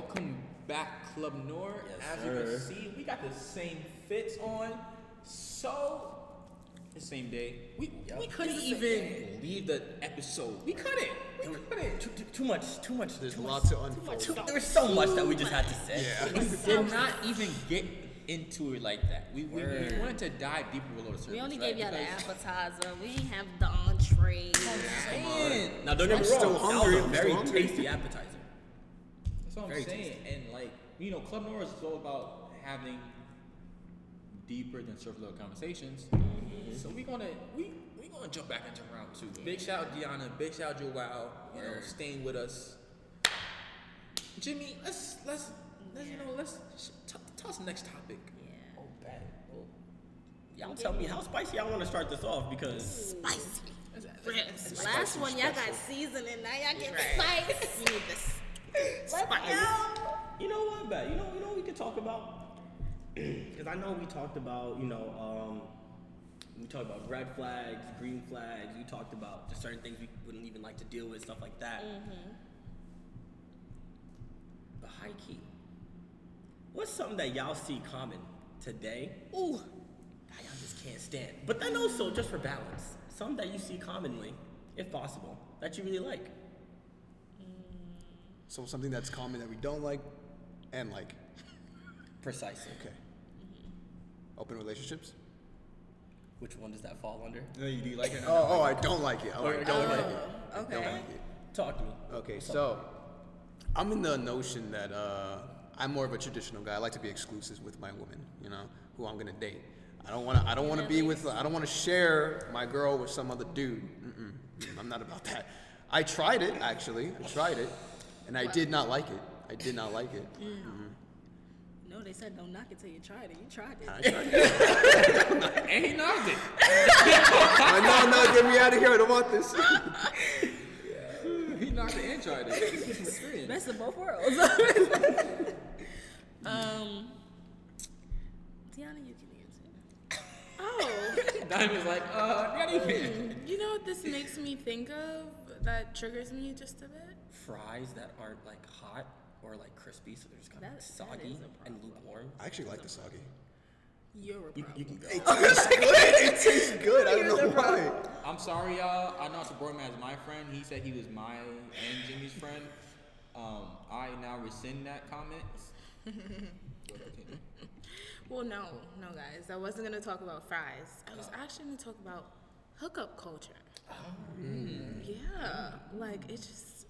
welcome back, Club Noir. Yes, As you can see, we got the same fits on. So, the same day. We, Yup. we couldn't It's the same even leave the episode. We couldn't. We couldn't. Too, too, too much, too much. There's too a much- lot to unfold. too- there was so much that we just had to say. Yeah. We did not even get into it like that. We, we, we wanted to dive deeper with the little We only right? gave y'all the appetizer. We didn't have the entree. Man, Now don't get I'm me wrong. still that hungry, was a I'm very still hungry. tasty appetizer. That's what I'm Very saying. And like, you know, Club Noir is all about having deeper than surface level conversations. So we gonna we we gonna jump back into round two. Big shout out Deona, big shout out Joao, you know, staying with us. Jimmy, let's let's let's you know let's sh- t- tell us the next topic. Yeah. Oh, bad. Well, y'all tell me how spicy y'all want to start this off because Spicy. Let's- Last one, y'all got seasoning. Now y'all get spice. You need this. Let's go. you know what, bad. You know, you know what we could talk about because I know we talked about you know um, we talked about red flags, green flags. We talked about just certain things we wouldn't even like to deal with, stuff like that. But high key, what's something that y'all see common today? Ooh, that y'all just can't stand. But then also, just for balance, something that you see commonly, if possible, that you really like. So something that's common that we don't like and like. Precisely. Okay. Open relationships? Which one does that fall under? No, you do you like it? Oh, oh, I don't like it. Oh, I don't like it. Oh, I don't okay. like it. Talk to me. Okay, so I'm in the notion that uh, I'm more of a traditional guy. I like to be exclusive with my woman, you know, who I'm gonna date. I don't want to. I don't want to be with. I don't want to share my girl with some other dude. Mm-mm. Mm, I'm not about that. I tried it actually. I tried it, and I did not like it. I did not like it. No, they said don't knock it till you tried it. You tried it. I tried it. And he knocked it. No, no, get me out of here. I don't want this. he knocked it and tried it. It's some experience. Best of both worlds. um, Tiana, you can answer. Oh, Diamond's like, uh, you can. you know what this makes me think of that triggers me just a bit? Fries that aren't like hot or like crispy, so they're just kind of That- that soggy and lukewarm. I actually like the soggy. You're a problem. you can go. It tastes good. It tastes good. I don't know why. I'm sorry, y'all. I know Boardman is my friend. He said he was my and Jimmy's friend. Um, I now rescind that comment. Well, no, no, guys. I wasn't gonna talk about fries. I was actually gonna talk about hookup culture. Yeah, like it just.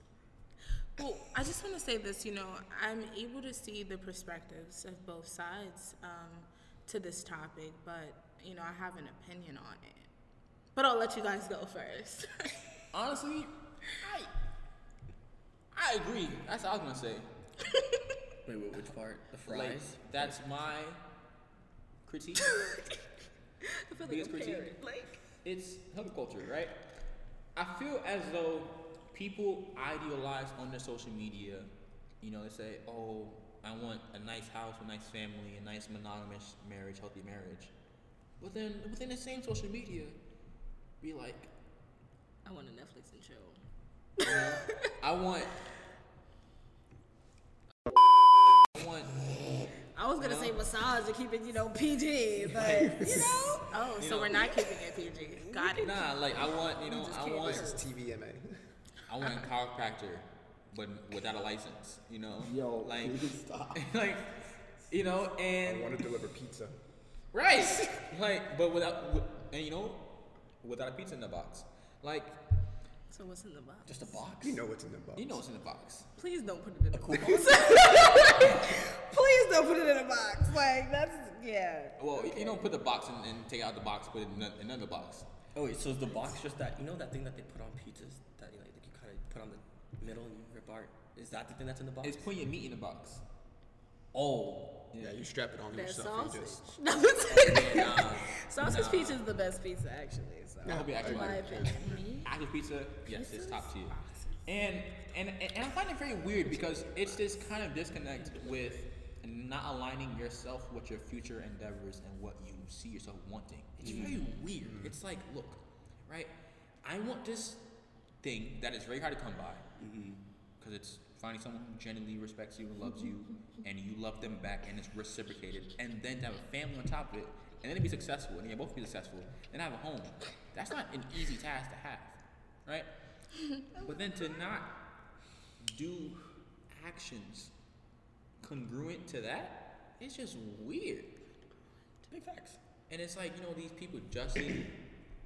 Well, I just want to say this. You know, I'm able to see the perspectives of both sides um, to this topic, but you know, I have an opinion on it. But I'll let you guys go first. Honestly, I I agree. That's what I was gonna say. Wait, wait, which part? The fries? Like, that's my critique. I feel like Biggest a critique? parent. Like, it's hookup culture, right? I feel as though people idealize on their social media. You know, they say, "Oh, I want a nice house, a nice family, a nice monogamous marriage, healthy marriage." But then within the same social media, be like, I want a Netflix and chill. you know, I want, I want, I was gonna say uh-huh. massage to keep it, you know, PG, but you know, oh, so know. we're not keeping it PG. Got it. nah, like I want, you know, I want, This is TVMA. I want a chiropractor, but without a license. You know, Yo, like, please stop. like, you know, and I want to deliver pizza. Right. like, but without, and you know, without a pizza in the box. Like, so what's in the box? Just a box. You know what's in the box. you know what's in the box. Please don't put it in a box. Please don't put it in a box. Like that's yeah. Well, you don't put the box in and take out the box, put it in another box. Oh wait, so is the box just that? You know that thing that they put on pizzas that you like, that you kind of put on the middle and you rip apart? Is that the thing that's in the box? It's putting your meat in the box. oh, Yeah, you strap it on That yourself sausage. and just. Uh, nah. sausage pizza is the best pizza actually. So I hope you actually like opinion. Active pizza, yes, it's top tier. And, and and I find it very weird because it's this kind of disconnect with not aligning yourself with your future endeavors and what you see yourself wanting. It's very weird. It's like, look, right? I want this thing that is very hard to come by because it's finding someone who genuinely respects you and loves you, and you love them back, and it's reciprocated, and then to have a family on top of it, and then to be successful, and you both be successful, and have a home. That's not an easy task to have, right? but then to not do actions congruent to that, it's just weird. Big facts. And it's like, you know, these people, Justin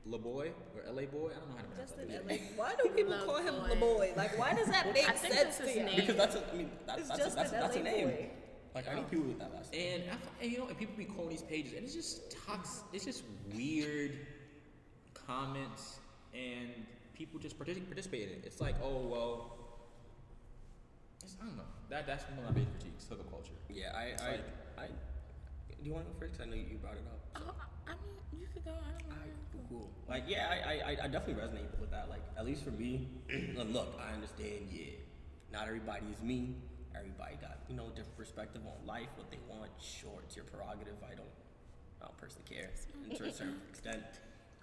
LeBoy or LA Boy, I don't know how to pronounce Justin that. LA. Why do people call him boy. LaBoy? Like, why does that make I think sense that's to his you? name. Because that's a, I mean, that, It's that's, a, just that's, an that's a name. boy. Like I don't know people with that last name. And, I, and you know, and people be calling these pages, and it's just toxic. It's just weird comments, and people just partic- participate in it. It's like, oh well, it's, I don't know. That that's one of my big critiques of the culture. Yeah, I, It's I, like- I, Do you want to go first? 'Cause I know you brought it up. Oh, I I mean, you could go. I don't know. Alright, cool, cool. Like, yeah, I, I, I definitely resonate with that. Like, at least for me, and look, I understand. Yeah, not everybody is me. Everybody got you know different perspective on life, what they want. Sure, it's your prerogative. I don't, I don't personally care to a certain extent.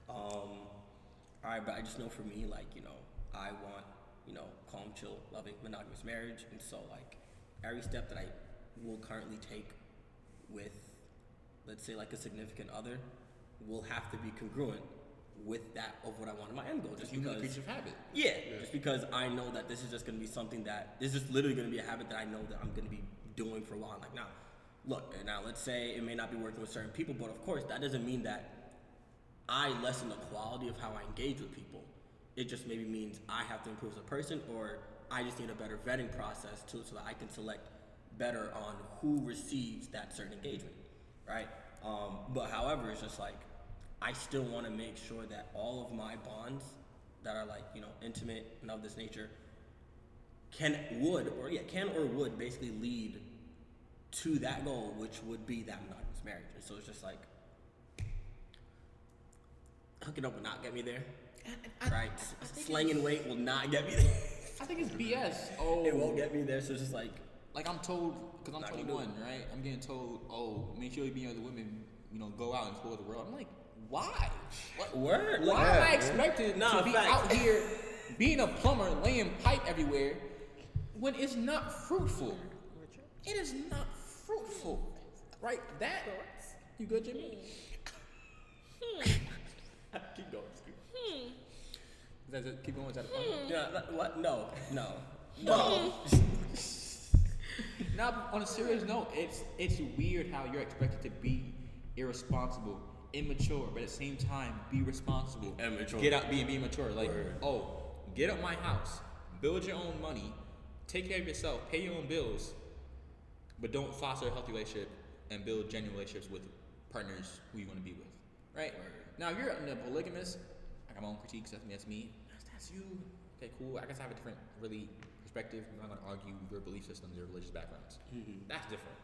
Um, all right, but I just know for me, like you know, I want you know calm, chill, loving, monogamous marriage, and so like every step that I will currently take with, let's say, like a significant other, will have to be congruent with that of what I want in my end goal. Just Human because, creature of habit. yeah, just because I know that this is just going to be something that this is literally going to be a habit that I know that I'm going to be doing for a while. Like now, look, now let's say it may not be working with certain people, but of course that doesn't mean that I lessen the quality of how I engage with people. It just maybe means I have to improve as a person, or I just need a better vetting process too, so that I can select better on who receives that certain engagement, right? Um, but however, it's just like I still want to make sure that all of my bonds that are like you know intimate and of this nature can would or yeah can or would basically lead to that goal, which would be that monogamous marriage. And so it's just like hooking up will not get me there, right? Slanging weight will not get me there. I think it's BS. Oh, it won't get me there. So it's just like Like I'm told, because I'm Not gonna do 21, right? I'm getting told, oh, make sure you be other women, you know, go out and explore the world. I'm like, why? What, word. why Like, am I Yeah. expected Nah, to be facts. out here being a plumber, laying pipe everywhere, when it's not fruitful? It is not fruitful, right? That you good, Jimmy? keep going. Scoop. Hmm. Is that it? Keep going. Is that a fun? Hmm. Yeah. that- What? No. No. No. Hmm. Now, on a serious note, it's it's weird how you're expected to be irresponsible, immature, but at the same time be responsible. Immature. Get out, be be mature. Like, Word. oh, get up my house, build your own money, take care of yourself, pay your own bills, but don't foster a healthy relationship and build genuine relationships with partners who you want to be with. Right? Now, if you're in a polygamous, I got my own critiques. That's me. That's me. That's, that's you. Okay, cool. I guess I have a different, really perspective. I'm not gonna argue your belief systems, your religious backgrounds. Mm-hmm. That's different.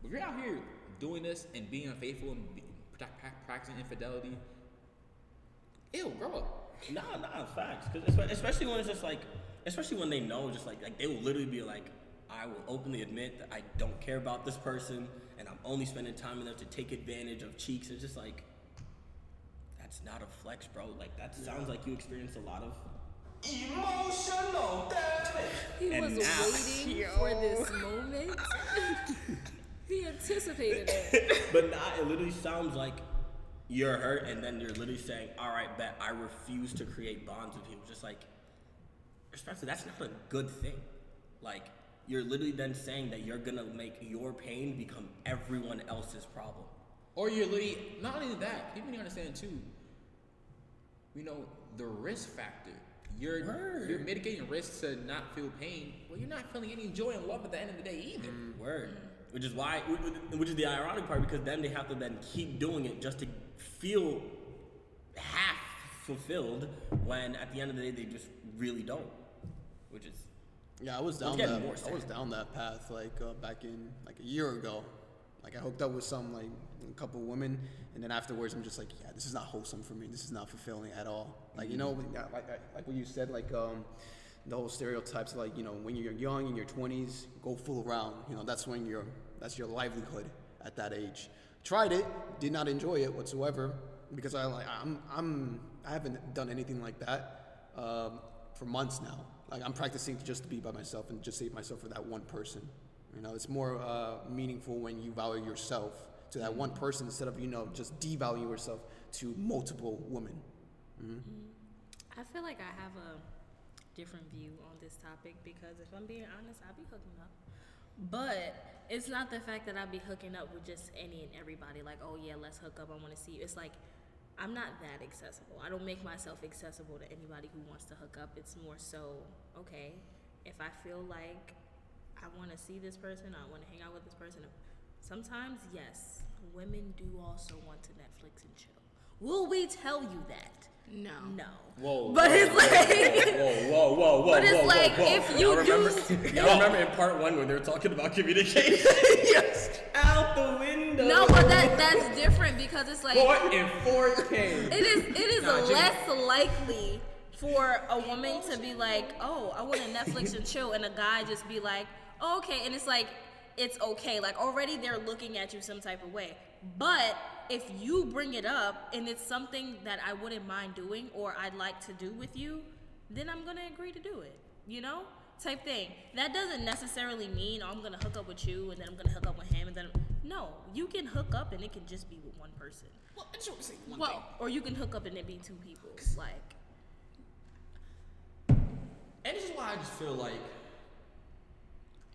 But if you're out here doing this and being unfaithful and be, pra- pra- practicing infidelity, ew, grow up. Nah, nah, facts. Because especially when it's just like, especially when they know, just like, like they will literally be like, I will openly admit that I don't care about this person, and I'm only spending time with them to take advantage of cheeks. It's just like, that's not a flex, bro. Like that sounds like you experienced a lot of emotional damage. He And was now- waiting for this moment. he anticipated it. but nah, it literally sounds like you're hurt, and then you're literally saying, "All right, bet I refuse to create bonds with people." Just like, respectfully, that's not a good thing. Like, you're literally then saying that you're gonna make your pain become everyone else's problem. Or you're literally not only that, people need to understand too. You know the risk factor. You're Word. you're mitigating risks to not feel pain. Well, you're not feeling any joy and love at the end of the day either. Word. Which is why, which is the ironic part, because then they have to then keep doing it just to feel half fulfilled, when at the end of the day they just really don't. Which is Yeah, I was down that. I was down that path like uh, back in like a year ago. Like I hooked up with some like a couple women, and then afterwards I'm just like, yeah, this is not wholesome for me. This is not fulfilling at all. Like you know, like like like what you said, like um, the whole stereotypes, like you know, when you're young in your 20s, go fool around. You know, that's when you're that's your livelihood at that age. Tried it, did not enjoy it whatsoever because I like I'm I'm I haven't done anything like that um, for months now. Like I'm practicing to just be by myself and just save myself for that one person. You know, it's more uh, meaningful when you value yourself to that one person instead of you know just devaluing yourself to multiple women. I feel like I have a different view on this topic because if I'm being honest, I be hooking up. But it's not the fact that I be hooking up with just any and everybody. Like, oh yeah, let's hook up. I want to see you. It's like I'm not that accessible. I don't make myself accessible to anybody who wants to hook up. It's more so, okay, if I feel like I want to see this person, I want to hang out with this person. Sometimes, yes, women do also want to Netflix and chill. Will we tell you that? No. No. Whoa. But it's like. Whoa, whoa, whoa, whoa, But it's whoa, like, whoa, whoa. if you y'all do- remember, y'all remember in part one when they were talking about communication? yes, out the window. No, but that that's different because it's like Boy, in 4K. it is it is Nah, Jimmy- less likely for a woman to be like, oh, I want to Netflix and chill, and a guy just be like, oh, okay, and it's like it's okay. Like already they're looking at you some type of way. But if you bring it up and it's something that I wouldn't mind doing or I'd like to do with you, then I'm gonna agree to do it. You know? Type thing. That doesn't necessarily mean oh, I'm gonna hook up with you and then I'm gonna hook up with him and then no, you can hook up and it can just be with one person. Well, I just want to say one Well, thing. Or you can hook up and it be two people. Like And this is why I just feel like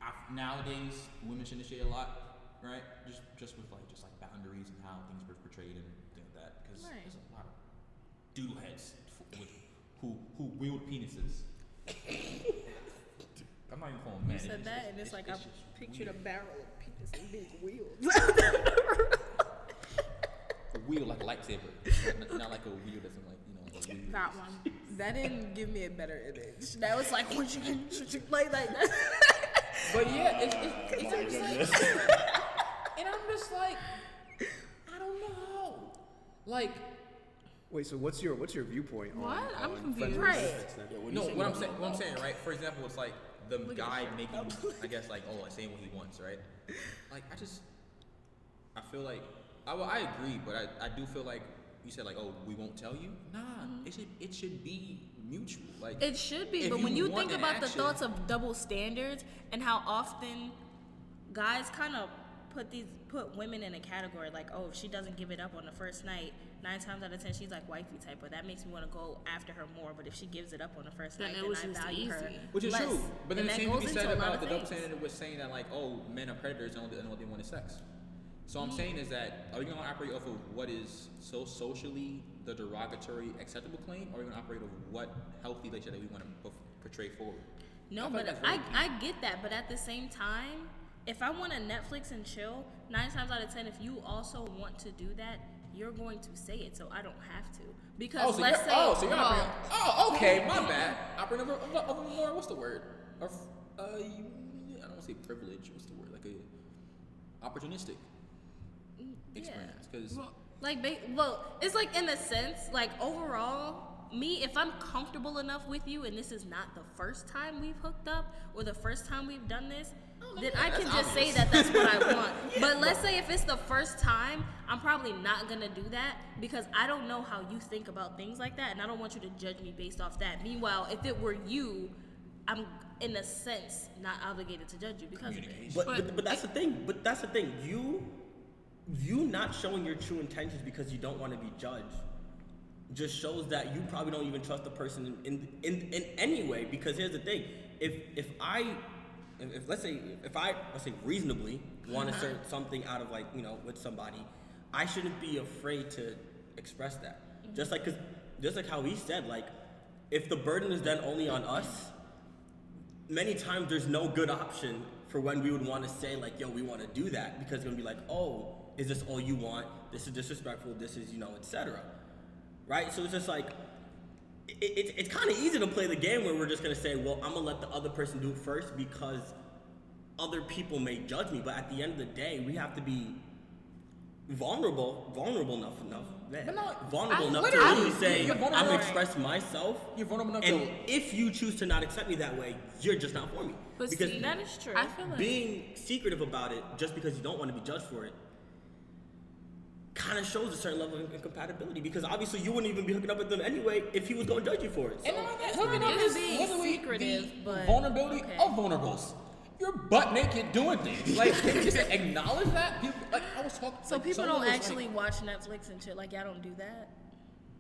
I, nowadays women should initiate a lot, right? Just just with like just like boundaries and how things were portrayed and things like that. Because Right. there's a lot of doodle heads f- with, who who wield penises. I'm not even calling men. you said that and it's like I just pictured a barrel of penis and big wheels. a wheel like a lightsaber, not, not like a wheel that's in like you know like a wheel. That one. That didn't give me a better image. that was like what you like like that. But yeah, it's, it's, it's just like, and I'm just like, I don't know, like. Wait, so what's your what's your viewpoint on? What? I'm on confused. friends with Right. benefits then? Yeah, what No, you what I'm saying? saying, what I'm saying, right? For example, it's like the guy making, I guess, like, oh, like saying what he wants, right? Like, I just, I feel like, I, well, I agree, but I, I do feel like you said like, oh, we won't tell you. Nah, it should, it should be mutual. Like, It should be, if but when you think an about the thoughts of double standards and how often guys kind of put these put women in a category like, oh, if she doesn't give it up on the first night, nine times out of ten she's like wifey type, or that makes me want to go after her more. But if she gives it up on the first Then night, it then was I just value her. easy. Which is less. true, but then And the same can goes be said about of the double things. standard was saying that like, oh, men are predators and only, and only wanted sex. So I'm mm. saying is that are we gonna operate off of what is so socially the derogatory acceptable claim, or are we gonna operate off what healthy relationship that we want to portray forward? No, I but I, very I get that, but at the same time, if I want to Netflix and chill, nine times out of ten, if you also want to do that, you're going to say it, so I don't have to. Because Oh, so let's you're, say, oh, so you're well- operating. Oh, okay, my bad. Operating over, over, over more. What's the word? Of, uh, I don't want to say privilege. What's the word? Like a opportunistic experience. Because like, ba- well, it's like in a sense, like overall, me, if I'm comfortable enough with you, and this is not the first time we've hooked up or the first time we've done this, oh, then I can that's just say that that's what I want. But let's say if it's the first time, I'm probably not gonna do that because I don't know how you think about things like that, and I don't want you to judge me based off that. Meanwhile, if it were you, I'm in a sense not obligated to judge you because of it. But, but but that's the thing. But that's the thing. You you not showing your true intentions because you don't want to be judged just shows that you probably don't even trust the person in in, in, in any way. Because here's the thing: if if I if, if let's say if I let's say reasonably want to certain something out of like you know with somebody, I shouldn't be afraid to express that. Mm-hmm. Just like cause just like how he said, like if the burden is then only on us, many times there's no good option for when we would want to say like yo we want to do that because it's gonna be like oh is this all you want this is disrespectful this is you know etc right so it's just like it, it, it's kind of easy to play the game where we're just gonna say well i'm gonna let the other person do it first because other people may judge me but at the end of the day we have to be vulnerable vulnerable enough enough man, no, vulnerable I- enough to really say i'm vulnerable. gonna express myself You're vulnerable enough and to- if you choose to not accept me that way, you're just not for me. But because see, That is true. I feel like being secretive about it just because you don't want to be judged for it kind of shows a certain level of incompatibility because obviously you wouldn't even be hooking up with them anyway if he was going to judge you for it. So. And not It's hooking not up even is literally secretive, the but- vulnerability okay. of vulnerables. You're butt naked doing things. Like, can you just acknowledge that? People, like, I was talking. So like, people don't actually Like, watch Netflix and shit. Like y'all don't do that.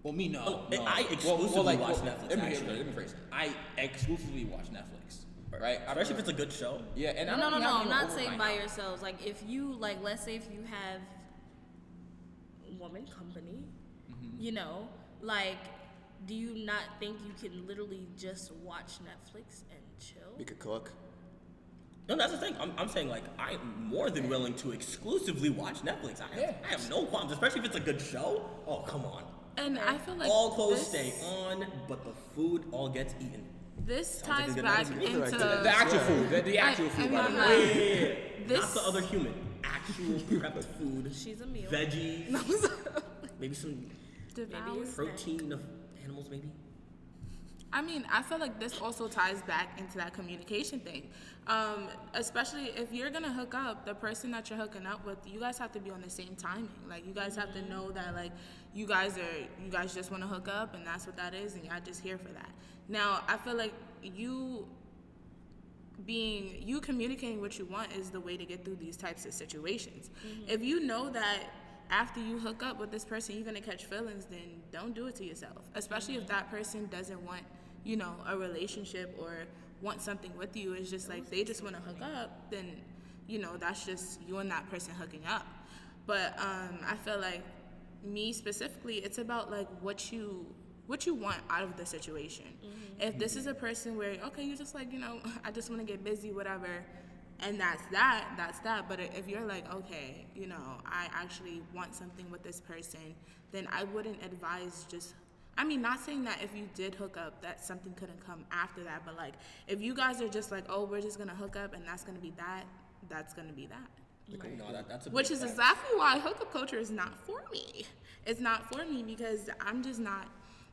well, me no. Oh, no. I Well, exclusively like, watch well, Netflix, Let me, actually. let me phrase it. I exclusively watch Netflix. Right. Especially if it's a good show. Yeah, and No, no, don't no, have no. I'm not saying by now. yourselves. Like if you like, let's say if you have woman company, Mm-hmm. you know, like, do you not think you can literally just watch Netflix and chill? We could cook. No, that's the thing. I'm, I'm saying like I'm more than willing to exclusively watch Netflix. I have, Yeah. I have no qualms, especially if it's a good show. Oh come on. And I feel like all clothes this, stay on, but the food all gets eaten. This Sounds like a ties good back into The, the actual food, the, the actual I food. by the mean, like- Yeah, yeah, yeah. This- Not the other human. Actual prepped food. She's a meal. Veggies. maybe some devour. protein of animals, maybe. I mean, I feel like this also ties back into that communication thing. Um, especially if you're gonna hook up, the person that you're hooking up with, you guys have to be on the same timing. Like you guys have to know that like you guys are you guys just wanna hook up and that's what that is and y'all just here for that. Now I feel like you being you communicating what you want is the way to get through these types of situations. If you know that after you hook up with this person you're gonna catch feelings, then don't do it to yourself. Especially if that person doesn't want, you know, a relationship or want something with you. It's just like they just wanna hook up, then you know, that's just you and that person hooking up. But um, I feel like me specifically, it's about like what you what you want out of the situation. Mm-hmm. If this is a mm-hmm. person where okay, you're just like you know, I just want to get busy, whatever, and that's that, that's that. But if you're like okay, you know, I actually want something with this person, then I wouldn't advise just. I mean, not saying that if you did hook up, that something couldn't come after that, but like if you guys are just like, oh, we're just gonna hook up and that's gonna be that, that's gonna be that. No, that, that's a Which is fact. exactly why hookup culture is not for me. It's not for me because I'm just not.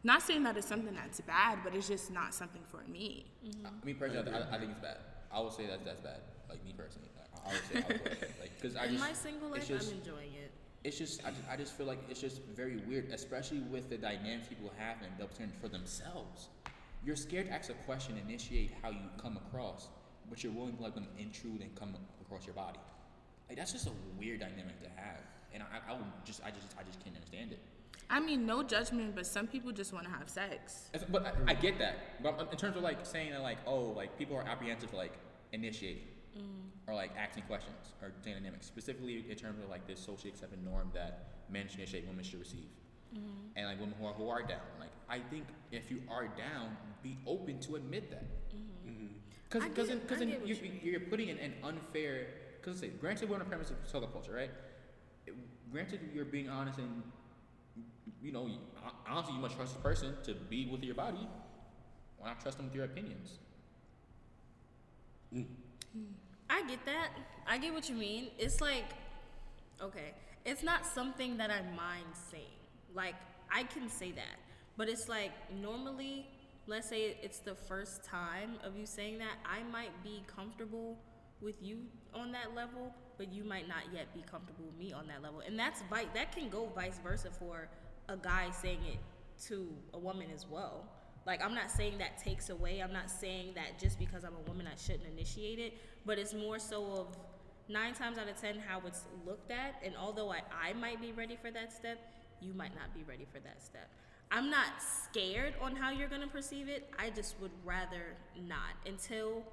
Not saying that it's something that's bad, but it's just not something for me. Uh, me personally, I, I think it's bad. I would say that that's bad. Like me personally, I, I would say I would. like because I just in my single life, just, I'm enjoying it. it's just I, just I just feel like it's just very weird, especially with the dynamics people have and they'll turn for themselves. You're scared to ask a question, initiate how you come across, but you're willing to let them intrude and come across your body. Like that's just a weird dynamic to have, and I, I would just I just I just can't understand it. I mean, no judgment, but some people just want to have sex. It's- But I, I get that. But in terms of like saying that like oh like people are apprehensive to like initiating mm. or like asking questions or dynamics specifically in terms of like this socially accepted norm that men should initiate, women should receive, mm-hmm. and like women who are who are down. Like I think if you are down, be open to admit that. Mm-hmm. Mm-hmm. Because I because get- because I get what you, you mean. you're putting in an unfair. Because say granted we're on the premise of celibate culture, right? Granted you're being honest and you know, you- hon- honestly, you must trust the person to be with your body. Why not trust them with your opinions? Mm. I get that. I get what you mean. It's like, okay, it's not something that I mind saying. Like, I can say that. But it's like, normally, let's say it's the first time of you saying that, I might be comfortable with you on that level, but you might not yet be comfortable with me on that level. And that's vi- that can go vice versa for a guy saying it to a woman as well. Like I'm not saying that takes away. I'm not saying that just because I'm a woman I shouldn't initiate it, but it's more so of nine times out of ten how it's looked at. And although I, I might be ready for that step, you might not be ready for that step. I'm not scared on how you're gonna perceive it. I just would rather not until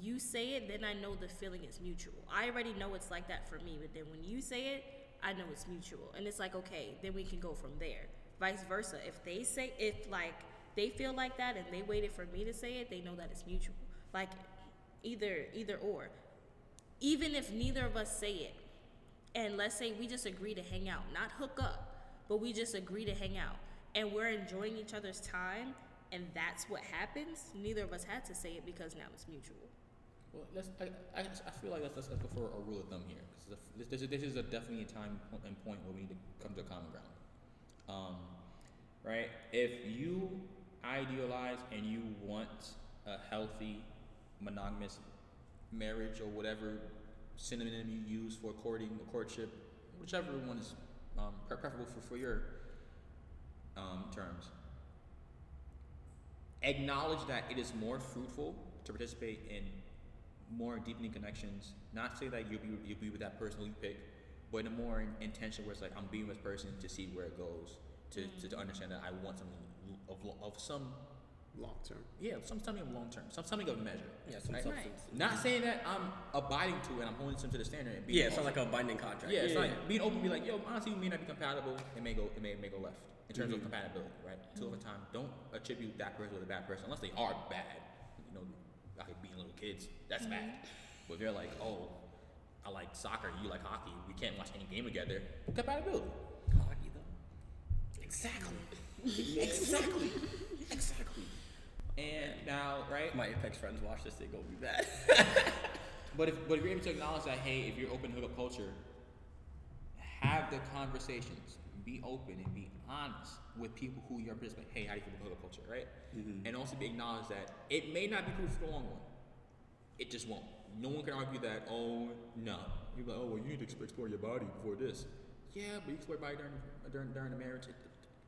you say it, then I know the feeling is mutual. I already know it's like that for me, but then when you say it, I know it's mutual. And it's like, okay, then we can go from there. Vice versa. If they say, if like they feel like that and they waited for me to say it, they know that it's mutual. Like either, either or. Even if neither of us say it, and let's say we just agree to hang out, not hook up, but we just agree to hang out, and we're enjoying each other's time, and that's what happens, neither of us had to say it because now it's mutual. Well, let's, I, I, I feel like let's, let's, go for a rule of thumb here. Because this, this, is- this is a definitely a time and point where we need to come to a common ground. Um, right? If you idealize and you want a healthy, monogamous marriage or whatever synonym you use for courting or courtship, whichever one is um, preferable for, for your um, terms. Acknowledge that it is more fruitful to participate in more deepening connections. Not say that you'll be you'll be with that person who you pick, but in a more in- intention where it's like I'm being with this person to see where it goes, to, to, to understand that I want something of, of some Long term. yeah some something of long term, some something of measure. Yeah, some right? substance. Not saying that I'm abiding to it and I'm holding them to the standard. And being Yeah, it sounds also- like a binding contract. yeah, it's like being open, be like, yo, honestly, we may not be compatible. It may go, it may, it may go left in terms of mm-hmm. compatibility, right? Till over mm-hmm. time, don't attribute that person with a bad person unless they are bad. You know, like being little kids, that's mm-hmm. bad. But if they're like, oh, I like soccer, you like hockey, we can't watch any game together. Compatibility. Hockey, though. Exactly. exactly. exactly. And now, right? My Apex friends watch this, they go be bad. But if but if you're able to acknowledge that, hey, if you're open to hookup culture, have the conversations. Be open and be honest with people who you're. Like, hey, how do you feel about hookup culture, right? Mm-hmm. And also be acknowledged that it may not be proof for the long run. It just won't. No one can argue that. Oh no. You're like, oh well, you need to explore your body before this. Yeah, but you explore your body during during during the marriage. It-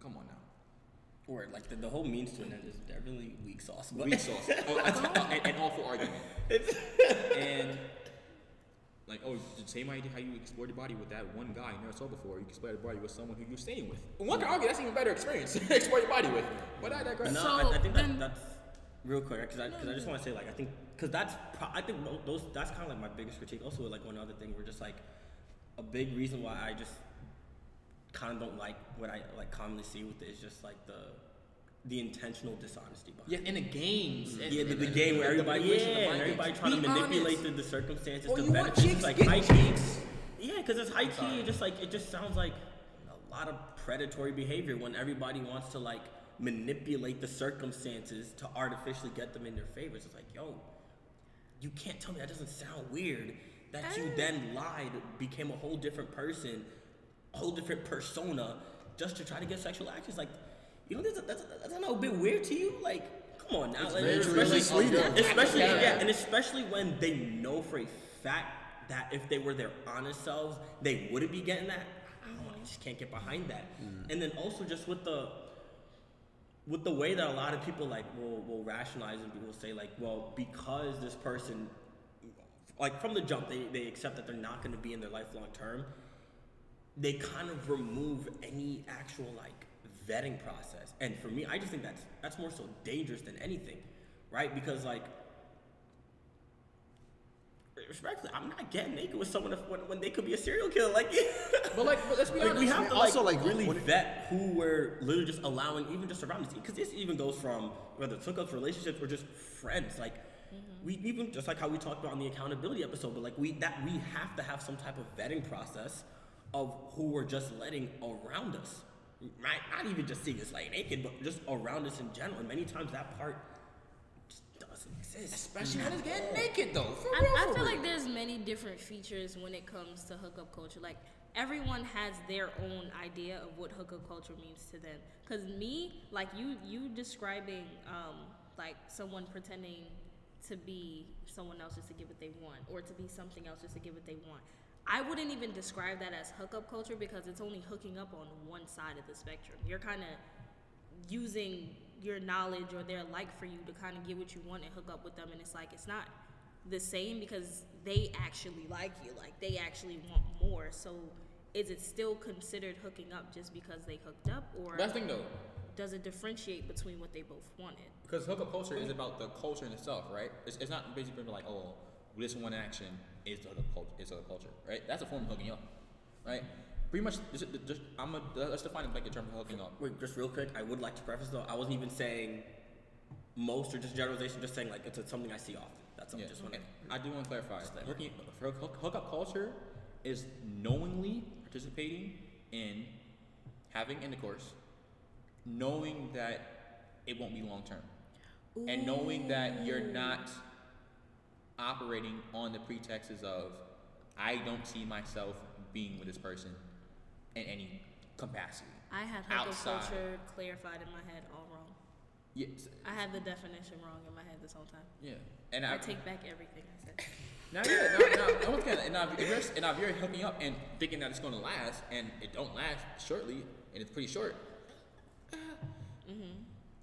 come on now. or like the, the whole means to an end is definitely weak sauce. But Weak sauce. oh, that's, uh, and, and all argument. and like, oh, the same idea how you explored your body with that one guy you never saw before. You can explore your body with someone who you're staying with. One can argue that's even better experience. explore your body with. But I digress. no, So I, I think that, then- that's real quick because I, cause I just want to say like I think because that's pro- I think those that's kind of like my biggest critique. Also, like one other thing, we're just like a big reason why I just kind of don't like what I like commonly see with it is just like the the intentional dishonesty behind. yeah, in the games. Mm-hmm. and- Yeah, the, the game where everybody, yeah, and everybody trying to manipulate the, the circumstances to benefit. chicks like high key. chicks? Yeah, because it's high key. just like it just sounds like a lot of predatory behavior when everybody wants to like manipulate the circumstances to artificially get them in their favors. It's like, yo, you can't tell me that doesn't sound weird. That you ah. then lied, became a whole different person, a whole different persona, just to try to get sexual actions. Like, you know, that's that's, that's not a bit weird to you. Like, come on now, like, especially, misleading. especially Yeah. yeah, and especially when they know for a fact that if they were their honest selves, they wouldn't be getting that. I I mm-hmm. just can't get behind that. And then also just with the with the way that a lot of people like will will rationalize and people say like, well, because this person like from the jump they, they accept that they're not gonna be in their life long term, they kind of remove any actual like vetting process. And for me, I just think that's that's more so dangerous than anything, right? Because like respectfully, I'm not getting naked with someone if, when, when they could be a serial killer. Like, But like, but let's be like honest. we have to Also, like, like, really vet who we're literally just allowing, even just around us. Because this even goes from whether it's hookups, relationships, or just friends. Like mm-hmm. we even just like how we talked about on the accountability episode, but like we that we have to have some type of vetting process of who we're just letting around us. Right? Not even just seeing us like naked, but just around us in general. And many times that part just doesn't exist. Especially when it's getting naked though. For real, I, I feel real. like there's many different features when it comes to hookup culture. Like everyone has their own idea of what hookup culture means to them. Cause me, like you, you describing um, like someone pretending to be someone else just to get what they want, or to be something else just to get what they want. I wouldn't even describe that as hookup culture because it's only hooking up on one side of the spectrum. You're kind of using your knowledge or their like for you to kind of get what you want and hook up with them and it's like it's not the same because they actually like you like they actually want more so is it still considered hooking up just because they hooked up or That's the thing though. does it differentiate between what they both wanted Because hookup culture is about the culture in itself, right? It's, it's not basically like, oh, this one action is the hookup culture. Is hookup culture, right? That's a form of hooking up, right? Pretty much, just, just I'm a, let's define a blanket term terms of hooking up. Wait, just real quick, I would like to preface though, I wasn't even saying most or just generalization, just saying like it's something I see often. That's all. Yeah, Just want and I do want to clarify. Just that. Hooking, for hook, hookup culture is knowingly participating in having intercourse, knowing that it won't be long term, and knowing that you're not operating on the pretexts of I don't see myself being with this person in any capacity. i had hookup Outside. culture clarified in my head all wrong Yes, i had the definition wrong in my head this whole time yeah, and i, I, take back everything i said Now, yeah, now, now, now, once again, and now, if you're, and now if you're hooking up and thinking that it's gonna last, and it don't last shortly, and it's pretty short, Mhm.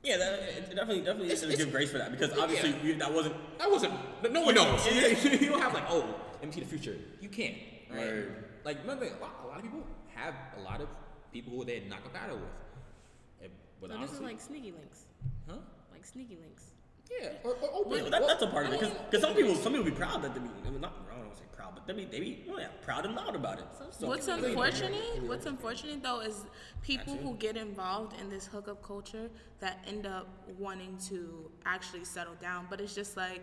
Yeah, that, it definitely, definitely It's- should it's- give grace for that because obviously Yeah. we, that wasn't. that wasn't. No one knows. you don't have like, oh, let me see the future. You can't. Right? Right. Like, remember, a lot, a lot of people have a lot of people who they not compatible with. And- But So this is like sneaky links. huh? Like sneaky links. Yeah, or, or open. Well, that, that's a part of it because some people some people be proud that they be I mean, not I don't want to say proud but they be they be oh yeah proud and loud about it. So, What's unfortunate, what's unfortunate though, is people who get involved in this hookup culture that end up wanting to actually settle down. But it's just like,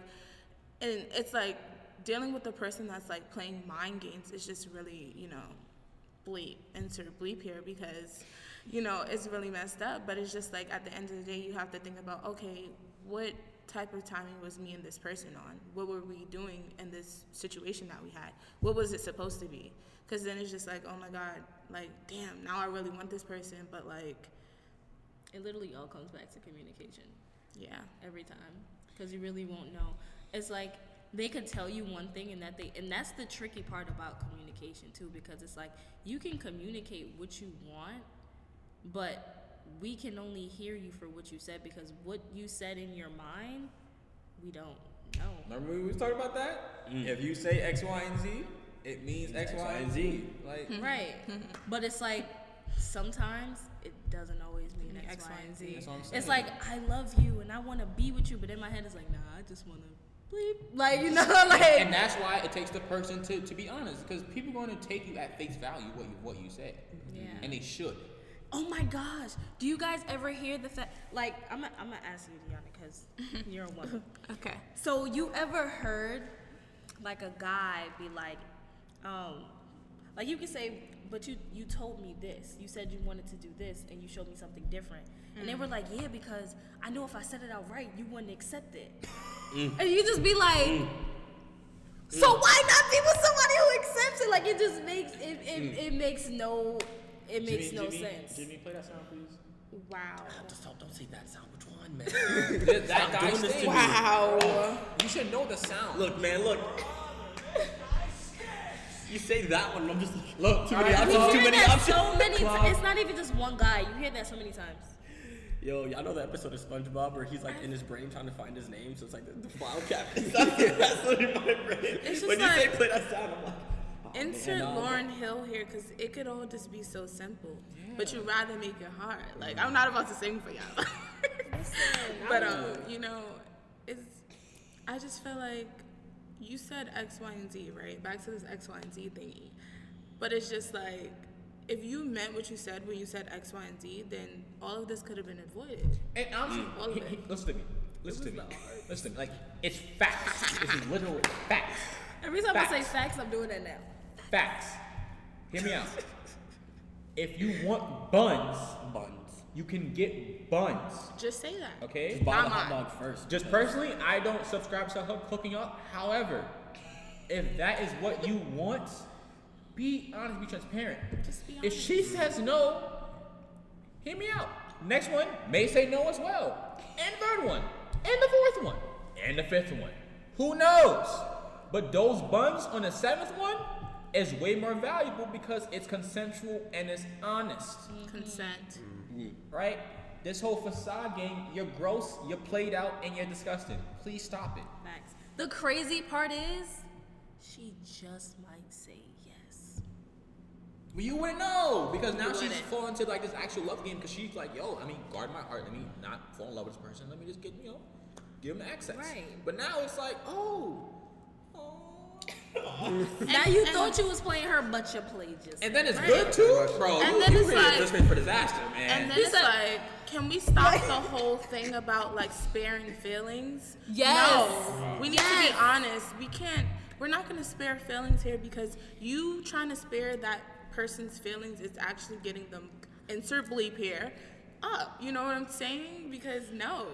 and it's like dealing with the person that's like playing mind games is just really, you know, bleep, insert bleep here because, you know, it's really messed up. But it's just like at the end of the day, you have to think about, okay, what type of timing was me and this person on? What were we doing in this situation that we had? What was it supposed to be? Because then it's just like, oh my God, like, damn, now I really want this person, but like, It literally all comes back to communication yeah. every time because you really won't know. It's like they could tell you one thing and that they and that's the tricky part about communication too because it's like you can communicate what you want, but we can only hear you for what you said because what you said in your mind, we don't know. Remember we was talking about that? Mm. If you say X, Y, and Z, it means X, Y, and Z. Like, Right. but it's like sometimes it doesn't always mean X, Y, and Z. That's what I'm It's like I love you and I want to be with you, but in my head it's like, nah, I just want to bleep. Like you know, like and that's why it takes the person to, to be honest, because people are going to take you at face value what you what you say, yeah. and they should. Oh my gosh, do you guys ever hear the fact? Like I'm gonna I'm gonna ask you, Deona, because you're a woman. Okay. So you ever heard like a guy be like, um, like you can say, but you you told me this. You said you wanted to do this, and you showed me something different. And they were like, mm. yeah, because I know if I said it out right, you wouldn't accept it. Mm. And you just be like, mm. so why not be with somebody who accepts it? Like it just makes it it, it makes no it makes no sense. Jimmy, play that sound, please. Wow. Just don't, don't say that sound. Which one, man? that Stop guy's doing this thing. to me. Wow. You should know the sound. look, man, look. You say that one, I'm just Look, too many alright, You options, too many that options. so many. Wow. T- it's not even just one guy. You hear that so many times. Yo, y'all know the episode of SpongeBob where he's like in his brain trying to find his name, so it's like the, the file cap. That's what in my brain. It's just when you say like- play that sound, I'm like, oh, Insert man, nah, Lauryn Hill here because it could all just be so simple, but you rather make it hard. Like I'm not about to sing for y'all, but um, you know, it's. I just feel like you said X, Y, and Z, right? Back to this X, Y, and Z thingy, but it's just like if you meant what you said when you said X, Y, and Z, then all of this could have been avoided. And honestly, mm. All of it. listen to me. Listen to me. Listen to me. Like it's facts. it's is literal facts. Every time I say Facts. facts, I'm doing that now. Facts. Hear me out. If you want buns, buns. you can get buns. Just say that. Okay. Just Buy the hot mine. dog first. Just personally, I don't subscribe to hook, hooking up. However, if that is what you want, be honest, be transparent. Just be If she says no, hear me out. Next one may say no as well. And third one. And the fourth one. And the fifth one. Who knows? But those buns on the seventh one is way more valuable because it's consensual and it's honest mm-hmm. Consent. Mm-hmm. right? This whole facade game, you're gross, you're played out, and you're disgusting. Please stop it. Facts. The crazy part is, she just might say yes. But you wouldn't know because now she's wouldn't. falling into like this actual love game because she's like, yo, I mean, guard my heart. Let me not fall in love with this person. Let me just get, you know, give him access. Right. But now it's like, oh, oh. now you and- thought you was playing her, but you played just. and then it's Right. good too, bro. And you, then you it's really like- just for disaster, man. And then He it's said- like, can we stop the whole thing about like sparing feelings? Yes. No, we need to be honest. We can't. We're not gonna spare feelings here because you trying to spare that person's feelings it's actually getting them insert bleep here up. You know what I'm saying? Because no.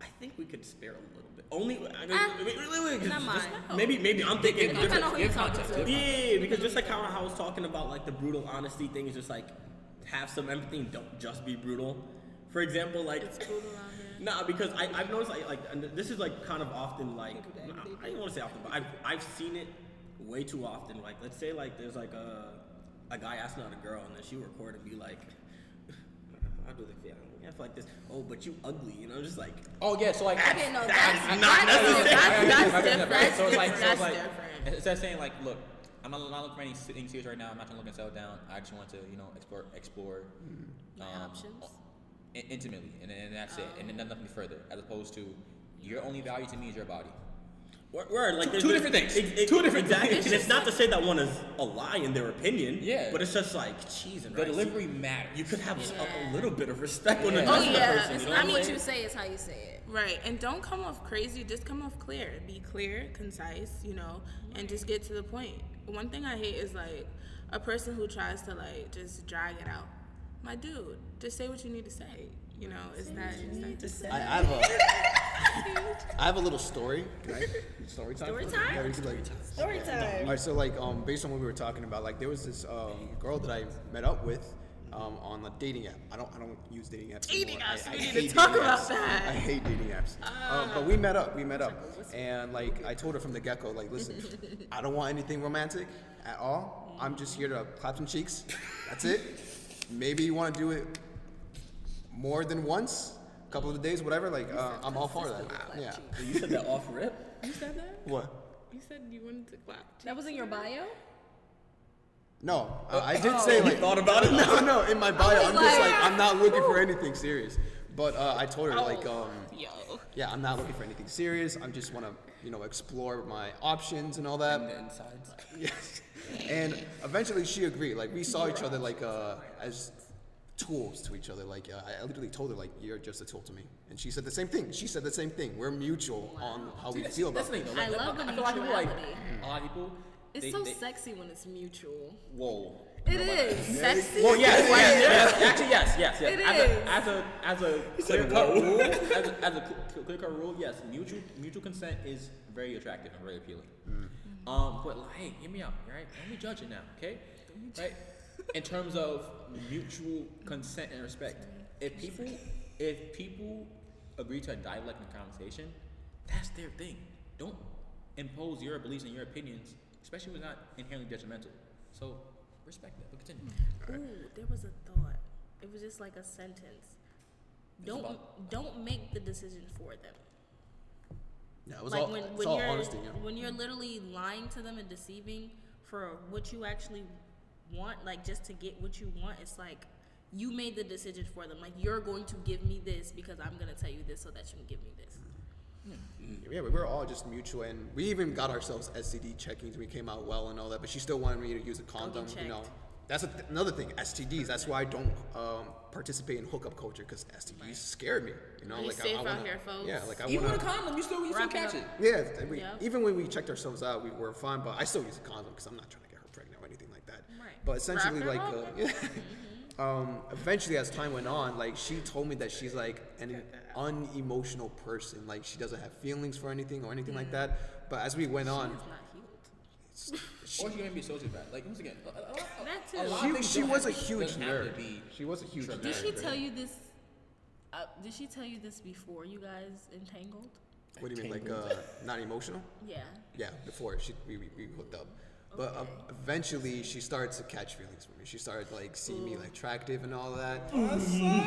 I think we could spare a little bit. Only, I mean, Ah, wait, wait, wait, wait, 'cause not just- mine. maybe, maybe I'm thinking Give I different. know who you're give talking context, to. Yeah, because just like how I was talking about like the brutal honesty thing is just like have some empathy and don't just be brutal. For example, like It's brutal out here. Nah, because I, I've noticed like, like and this is like kind of often like I don't want to say often, but I've I've seen it way too often. Like let's say like there's like a a guy asking out a girl and then she record and be like, how do they feel? Yeah, I feel like this. Oh, but you ugly, you know, just like Oh yeah, so like Okay, no, that's that's, not that's necessary. different. That's Okay, different. right, So it's like, so it's like different. instead of saying like, look, I'm not, not looking for anything serious right now. I'm not trying to look and settle down. I just want to, you know, explore, explore, My um, options? intimately, and, and that's it, and then nothing further. As opposed to, your only value to me is your body. Word, word, like Two- there's- two there's- different things. It, it, Two different exactly. things. And it's not to say that one is a lie in their opinion. Yeah. But it's just like cheese and The rice. You- delivery matters. You could have a- a, little bit of respect when Yeah. addressing Oh, the yeah. person. It's You know Not what I'm what you say is how you say it. Right, and don't come off crazy. Just come off clear. Be clear, concise, you know, and just get to the point. One thing I hate is like a person who tries to like just drag it out. My dude, just say what you need to say. You know, is that is that I, I have a, I have a little story. Right? Story time. Story time? Yeah, we could, like, Story time. All right, so like um, based on what we were talking about, like there was this um, girl that I met up with um, on a dating app. I don't I don't use dating apps. Dating anymore. apps, I, we need to hate talk dating about apps. that. I hate dating apps. um, but we met up. We met up, and like I told her from the get go, like listen, I don't want anything romantic at all. I'm just here to clap some cheeks. That's it. Maybe you want to do it more than once, a couple of days, whatever. Like uh, I'm all for that. Yeah. You said that off rip. You said that? What? You said you wanted to clap. That was in your bio? No, uh, I did say you like thought about it? No, no. In my bio, I'm just like, like I'm not looking for anything serious. But uh, I told her like, um, yeah, I'm not looking for anything serious. I just want to, you know, explore my options and all that. And the insides. Yes. And eventually she agreed. Like we saw each other like uh, as tools to each other. Like uh, I literally told her like you're just a tool to me, and she said the same thing. She said the same thing. We're mutual on how we feel about the it. thing. Though. I love the I feel like people like mutuality. a lot of people. It's they- so they- sexy when it's mutual. Whoa. It is. Sexy. Well, yes, yes, yes, Actually, yes, yes, yes. It as is. A, as a as a Clear clear cut cut rule. As a, as a clear cut rule, yes. Mutual mutual consent is very attractive and very appealing. Um, but like, hey, hear me out, right? Don't be judging now, okay? Right? In terms of mutual consent and respect, if people if people agree to a dialect in conversation, that's their thing. Don't impose your beliefs and your opinions, especially when it's not inherently detrimental. So respect that. But continue. Ooh, there was a thought. It was just like a sentence. Don't about- don't make the decision for them. Yeah, it was like all, when, it's when all you're honesty. Yeah. when you're literally lying to them and deceiving for what you actually want, like just to get what you want, it's like you made the decision for them. Like you're going to give me this because I'm gonna tell you this so that you can give me this. Yeah, we were all just mutual, and we even got ourselves STD checkings. We came out well and all that, but she still wanted me to use a condom. You know, that's a th- another thing. STDs. That's why I don't um, participate in hookup culture because STDs scared me. You know, Be like safe I, I out wanna. Yeah, like I Even wanna. with a condom, you still you still Wrap it catch it. yeah, we, Yep. even when we checked ourselves out, we were fine, but I still use a condom because I'm not trying to get her pregnant or anything like that. Right. But essentially, like, uh, yeah. um, eventually, as time went on, like she told me that she's like an unemotional person. Like she doesn't have feelings for anything or anything like Mm. that. But as we went on, It's not healed. Or she can be a sociopath. Like once again, a, a, a, That too. a lot she, of things she don't was a huge doesn't have to nerd. She was a huge traumatic. Did nerd. she right? tell you this? Uh, did she tell you this before you guys entangled? What do you mean, like uh, not emotional? Yeah. Yeah, before she we, we, we hooked up. But uh, eventually, she started to catch feelings for me. She started like seeing me like attractive and all that. I'm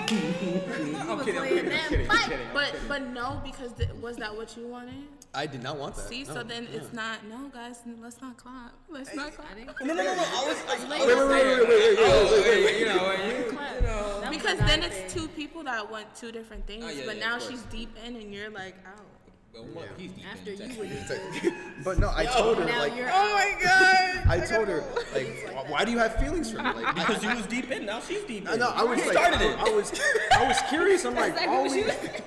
kidding. I'm kidding. I'm kidding. I'm kidding. I'm kidding. But but no, because th- was that what you wanted? I did not want that. See, no, so then yeah. it's not. No, guys, let's not clap. Let's not clap. No, no, no, no. I was. I, Wait, wait, wait, wait, wait, wait, wait, wait, wait, wait, wait. you know, you, you know. Because then it's two people that want two different things. Oh, yeah, but yeah, now she's deep in, and you're like out. Well, what- he's deep After in you sex. would But no, I told her now like. you're Oh my god! I told her like, "Why- why do you have feelings for me? Like, Because you was deep in, now she's deep in. I know. I was You like, started I, it. I was, I was curious. I'm like, exactly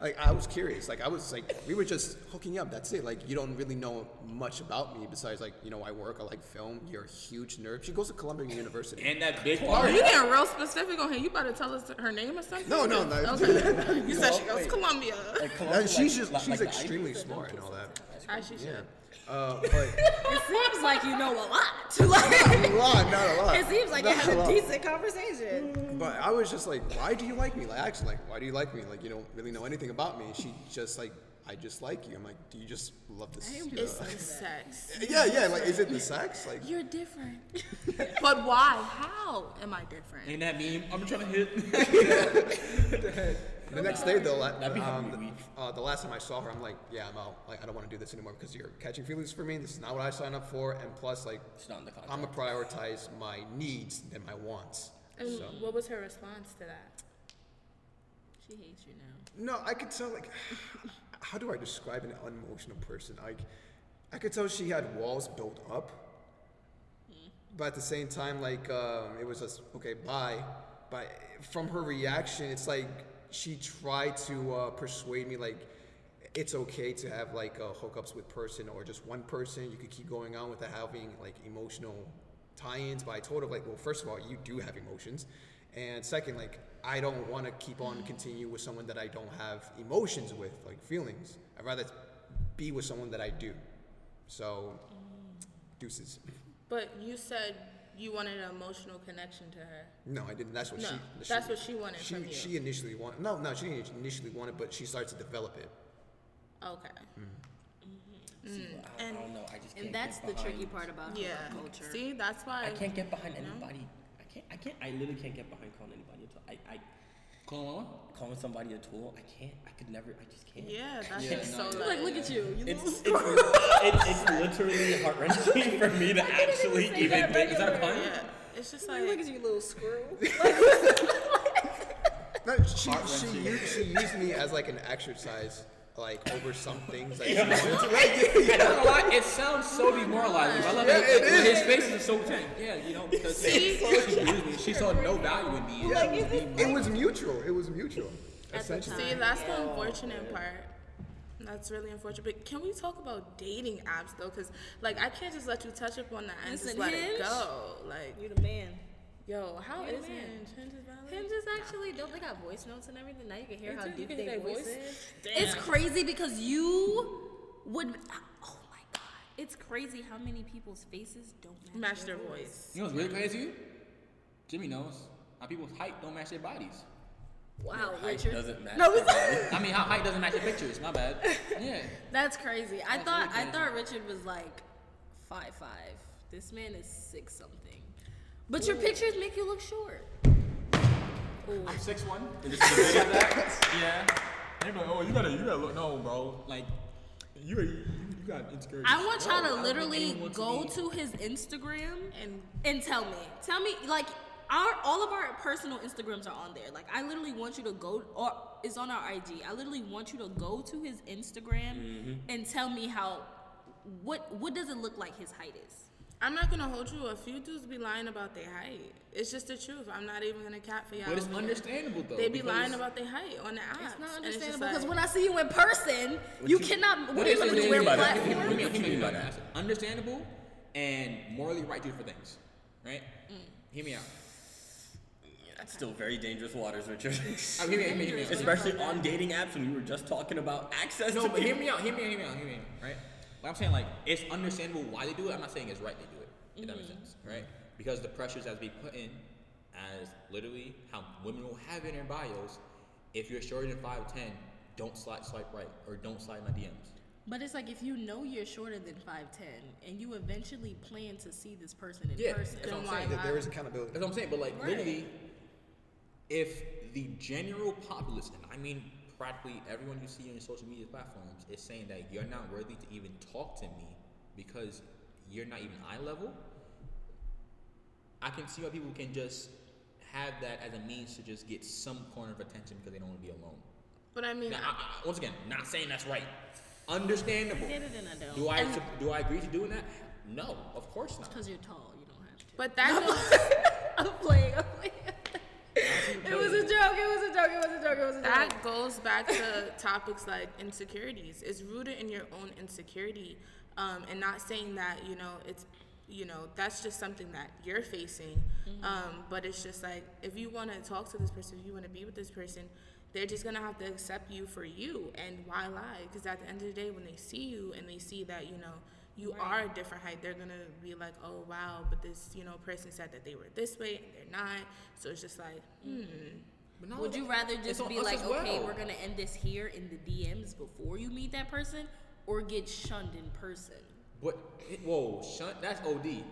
all what we, she like, I was curious. Like, I was like, we were just hooking up. That's it. Like, you don't really know much about me besides like, you know, I work. I like film. You're a huge nerd. She goes to Columbia University. And that big Oh, part. you getting real specific on here. You better tell us her name or something. No, no, no. Okay. you said she goes Wait. Columbia. Like, Columbia, she's like- just like- she's like extremely smart and all that. As she should. Yeah. Uh, but It seems like you know a lot. Like, a lot, not a lot. it seems like you Not had a lot. decent conversation. But I was just like, why do you like me? Like, actually, like, why do you like me? Like, you don't really know anything about me. She just like, I just like you. I'm like, do you just love this? It's uh, the sex. yeah, yeah. Like, is it the sex? Like, You're different. but why? How am I different? Ain't that meme? I'm trying to hit. The next day though, like, That'd be um, the, uh, the last time I saw her, I'm like, yeah, I'm out. Like, I don't want to do this anymore because you're catching feelings for me. This is not what I signed up for. And plus, like, It's not in the contract. I'm gonna prioritize my needs than my wants. And So. what was her response to that? She hates you now. No, I could tell. Like, how do I describe an unemotional person? Like, I could tell she had walls built up, but at the same time, like, um, it was just okay, bye. But from her reaction, it's like she tried to uh, persuade me, like, it's okay to have like uh, hookups with person or just one person. You could keep going on without having like emotional tie-ins. But I told her like, well, first of all, you do have emotions, and second, like, I don't want to keep on continue with someone that I don't have emotions with, like feelings. I'd rather be with someone that I do. So, deuces. But you said you wanted an emotional connection to her. No, I didn't. That's what No, she. that's what she wanted she, from you. She initially wanted. No, no, she didn't initially want it, but she started to develop it. Okay. Mm-hmm. Mm-hmm. Mm, See, I, I and- don't know. I just can't And that's the tricky part about Yeah. hookup culture. See, that's why. I can't get behind you know? anybody. I can't. I can't. I literally can't get behind calling anybody a tool. I, I Call on calling somebody a tool. I can't. I could never. I just can't. Yeah, that's Yeah, just no, so like. Like, look at you. You It's little it's, it's, it's literally heart wrenching for me to actually say even that think. Is that a pun? Yeah, it's just Like, like. look at you, little screw. No, she she used, she used me as like an exercise, like over some things. Like, she wanted to, like, I don't know why, it sounds so demoralizing. but I love Yeah, it. it His face is so tense. Yeah, you know, because she used me. She saw no value in me. yeah, It was being it was mutual. It was mutual. Essentially. See, that's the unfortunate part. That's really unfortunate. But can we talk about dating apps though? Because like I can't just let you touch upon that and just let Hinge? it go. Like, you're the man. Yo, how You're is man. Hinge? Hinge is valid? Him just actually don't they got voice notes and everything? Now you can hear You how deep can their hear voice voice? is. It's crazy because you would. Oh my god! It's crazy how many people's faces don't match, Match their voice. You know what's really crazy? Jimmy knows how people's height don't match their bodies. Wow, Height Richard. doesn't match. No, their. I mean, how height doesn't match your pictures. My bad. Yeah. That's crazy. I That's thought really I thought Richard was like five five. This man is six something. But your pictures make you look short. Ooh. I'm six one. Yeah. Anybody, oh, you gotta, you gotta look. No, bro. Like, you, you, you got insecurities. I want y'all to literally go wants me. to his Instagram And and tell me. Tell me like our all of our personal Instagrams are on there. Like I literally want you to go or it's on our IG. I literally want you to go to his Instagram Mm-hmm. and tell me how what what does it look like his height is. I'm not gonna hold you. A few dudes be lying about their height. It's just the truth. I'm not even gonna cap for y'all. But it's understandable though. They be lying about their height on the app. It's not and it's just understandable because like- when I see you in person, you, cannot. What What are you it? gonna Hear wear me out. platform? Hear me out. What Hear you me mean out. by that? Understandable and morally right to do for things, right? Mm. Hear me out. That's still very dangerous waters, Richard. Oh, hear me, hear me, hear me out. Especially on dating apps when we were just talking about access No, to but hear me out, hear me out, hear me out, hear me out, right? Like I'm saying, like it's understandable why they do it. I'm not saying it's right they do it. If that makes mm-hmm. sense, right? Because the pressures that be put in, as literally how women will have in their bios. If you're shorter than five ten, don't slide swipe right or don't slide my DMs. But it's like if you know you're shorter than five ten and you eventually plan to see this person in Yeah, person. that's what I'm saying. There- there is accountability. That's what I'm saying. But like Right. literally, if the general populace, and I mean practically everyone you see on your social media platforms, is saying that you're not worthy to even talk to me because you're not even eye level, I can see why people can just have that as a means to just get some corner of attention because they don't want to be alone. But I mean, Now, I, I, once again, not saying that's right. Understandable. I get it and I don't. Do I do I agree to doing that? No, of course not. Because you're tall, you don't have to. but that goes, I'm playing. I'm playing. It was a joke. It was a joke. It was a joke. It was a joke. that goes back to topics like insecurities. It's rooted in your own insecurity, um, and not saying that you know it's you know that's just something that you're facing. Um, but it's just like if you want to talk to this person, if you want to be with this person, they're just gonna have to accept you for you. And why lie? Because at the end of the day, when they see you and they see that you know you are a different height, they're gonna be like, oh wow, but this you know person said that they were this way and they're not. So it's just like, hmm. But Would you rather just be like, as okay, well. we're gonna end this here in the DMs before you meet that person, or get shunned in person? But whoa, shunt. That's OD.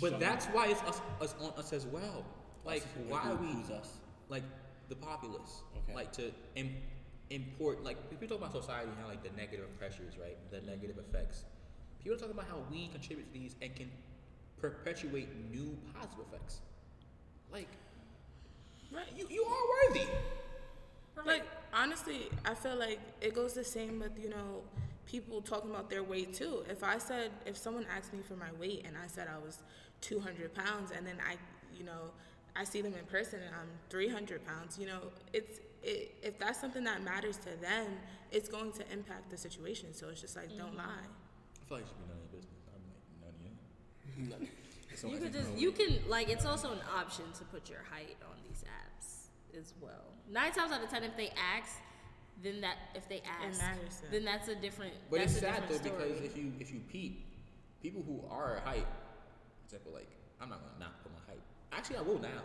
But that's why it's us, us on us as well. Like, Us is who- why we who's us? like the populace? Okay. Like to Im- import like if we talk about society and how like the negative pressures, right? The negative effects. People talk about how we contribute to these and can perpetuate new positive effects. Like, Right. you you are worthy. Like honestly, I feel like it goes the same with you know people talking about their weight too. If I said if someone asked me for my weight and I said I was 200 pounds and then I you know I see them in person and I'm 300 pounds, you know it's it, if that's something that matters to them, it's going to impact the situation. So it's just like don't mm-hmm. lie. I feel like it should be none of your business. I'm like none of your. You could just you can like it's also an option to put your height on these apps as well. Nine times out of ten, if they ask, then that if they ask, matters to them. then that's a different. But that's it's a sad though different because if you if you peep, people who are height, example like I'm not gonna not put my height. Actually, I will now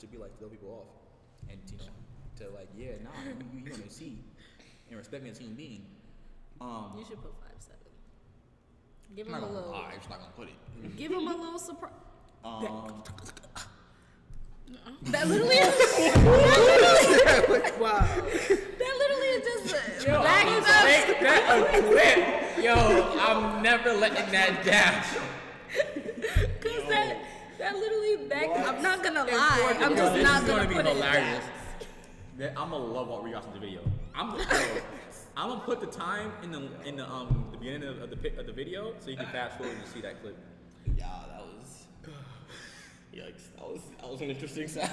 to be like throw people off, and you know to like yeah nah you, you, you gonna see and respect me as a human being. Um, you should put five seven. Give him a little. lie, I'm not gonna put it. Give him a little surprise. Um, That literally is. Wow. that literally is just. yo, back I'm it gonna up. make that a clip. Yo, I'm never letting that down. Cause that that literally back. I'm not gonna And lie. for the- I'm yo, just this not is gonna be put it. hilarious. That I'm gonna love what we watch in the video. I'm gonna, I'm gonna put the time in the in the um the beginning of, of the of the video so you can fast forward and see that clip. Yeah, that was. Yikes! That was that was an interesting sound.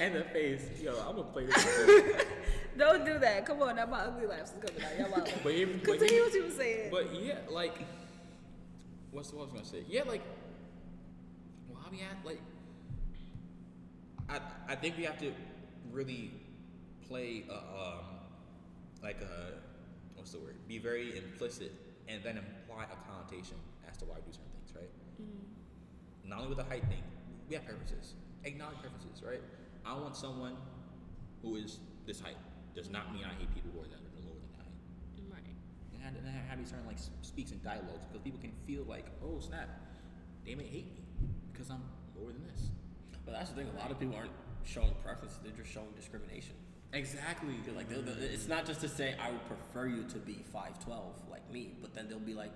And the face, yo, I'm gonna play this. Don't do that. Come on, now my ugly laughs is coming out. Y'all wild. but even, but, Continue even- what you were saying. but yeah, like, what's what I was gonna say? Yeah, like, well, how we at like, I I think we have to really play a, um like a what's the word? Be very implicit and then imply a connotation as to why we do certain things, right? Mm-hmm. Not only with the height thing, we have preferences. Acknowledge preferences, right? I want someone who is this height. Does not mean I hate people who are that lower than that height. right. And have, and have these certain like speaks and dialogues because people can feel like, oh snap, they may hate me because I'm lower than this. But that's the thing. A lot of people aren't showing preference; they're just showing discrimination. Exactly. They're like, they'll- they'll- it's not just to say I would prefer you to be five twelve like me, but then they'll be like,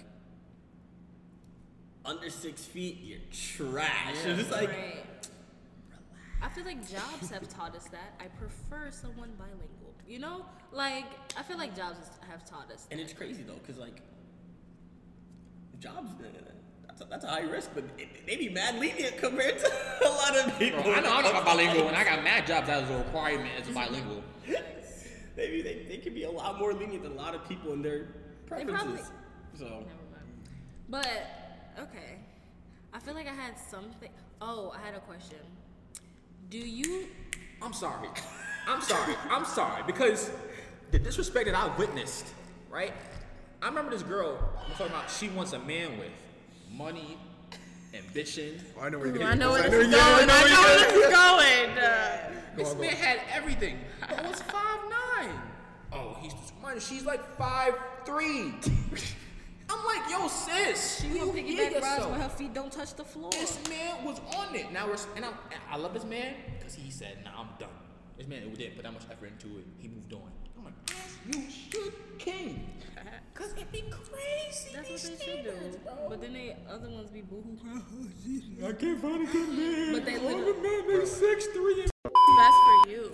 under six feet, you're trash. And it's like, right. I feel like jobs have taught us that. I prefer someone bilingual. You know, like I feel like jobs have taught us. and it's crazy though, cause like, jobs. uh, That's a, that's a high risk, but it, they be mad lenient compared to a lot of people. Bro, I know I'm not bilingual and I got mad jobs as a requirement as a bilingual. Maybe they, they could be a lot more lenient than a lot of people in their preferences. probably- So Never mind. But okay, I feel like I had something. Oh, I had a question. Do you? I'm sorry. I'm sorry. I'm sorry because the disrespect that I witnessed, right? I remember this girl I'm talking about. She wants a man with money, ambition. Oh, I know where you're Ooh, getting I know where this. this is going. I know where getting this is going. This on, go man on. had everything, but was five nine. Oh, he's money. She's like five three. I'm like, yo, sis, She you will hear piggyback rides when her feet don't touch the floor. This man was on it. Now we're and I'm, I love this man because he said, "Nah, I'm done." This man didn't put that much effort into it. He moved on. I'm like, as you should, king. Cause it'd be crazy. That's what these they should do. bro. But then they other ones be boohoo. I can't find a good man. But they All the literally- men make six three. and- Best for you.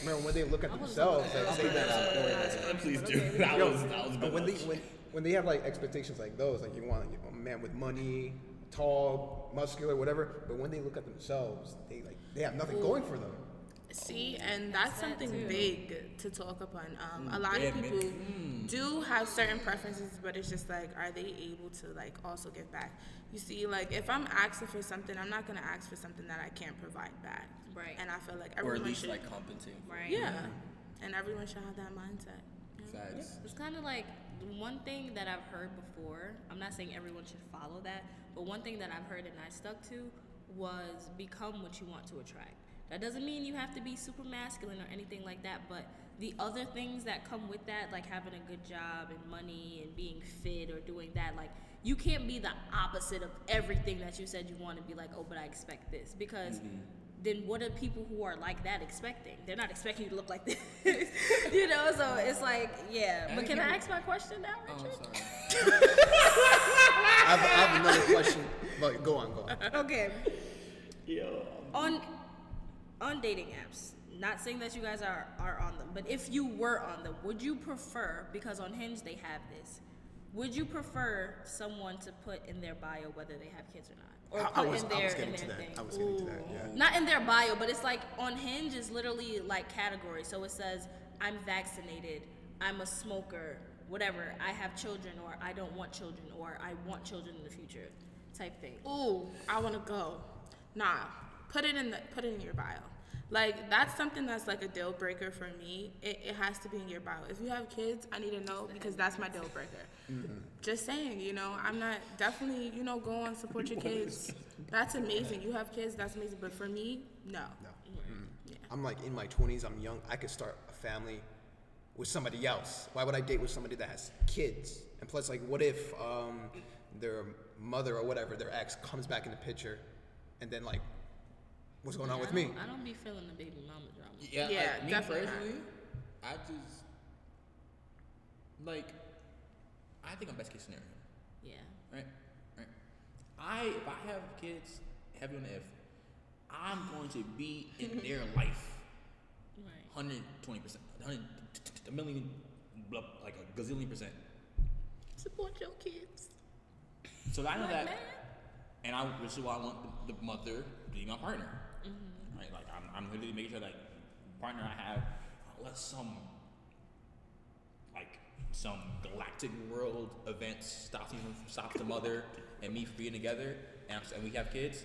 Remember when they look at themselves, looking like say that. that. Uh, please But do. okay. That was that was but good. when they when when they have like expectations like those, like you want a man with money, tall, muscular, whatever. But when they look at themselves, they like they have nothing going for them. See, and that's that something too. big to talk upon. Um, a lot yeah, of man. people do have certain preferences, but it's just like, are they able to like also give back? You see, like if I'm asking for something, I'm not gonna ask for something that I can't provide back. Right. And I feel like everyone or everyone at least should, like compensate. Right. yeah, and everyone should have that mindset. Facts. It's kind of like one thing that I've heard before, I'm not saying everyone should follow that, but one thing that I've heard and I stuck to was become what you want to attract. That doesn't mean you have to be super masculine or anything like that, but the other things that come with that, like having a good job and money and being fit or doing that, like you can't be the opposite of everything that you said you want to be like, oh, but I expect this. Because mm-hmm. then what are people who are like that expecting? They're not expecting you to look like this. you know, so it's like, yeah. But can I ask my question now, Oh, Richard? sorry. I have, I have another question, but go on, go on. okay. Yo. on on dating apps not saying that you guys are are on them but if you were on them would you prefer because on hinge they have this would you prefer someone to put in their bio whether they have kids or not or I, I put was, in I their was in getting their to that. thing I was getting to that. Yeah. not in their bio but it's like on hinge is literally like category. so it says i'm vaccinated i'm a smoker whatever i have children or i don't want children or i want children in the future type thing Ooh, I want to go. Nah, put it in the put it in your bio. Like that's something that's like a deal breaker for me. It, it has to be in your bio. If you have kids, I need to know because that's my deal breaker. Just saying, you know, I'm not definitely, you know, go and support your kids. That's amazing. You have kids, that's amazing. But for me, no. No. Mm. I'm like in my 20s. I'm young. I could start a family with somebody else. Why would I date with somebody that has kids? And plus, like, what if um, their mother or whatever, their ex, comes back in the picture, and then like, what's going on with don't- me? i don't be feeling the baby mama drama Yeah, Yeah, like, me definitely not. personally, I just like I think I'm best case scenario, yeah right? Right. I if I have kids, heavy on the if, I'm going to be in their life, right hundred twenty percent, hundred a million, like a gazillion percent. Support your kids. So I know Like that, that? and I which is why I want the, the mother to be my partner. Right, like I'm, I'm literally making sure like partner I have, unless some like some galactic world event stops me from stops the mother and me from being together, and, and we have kids.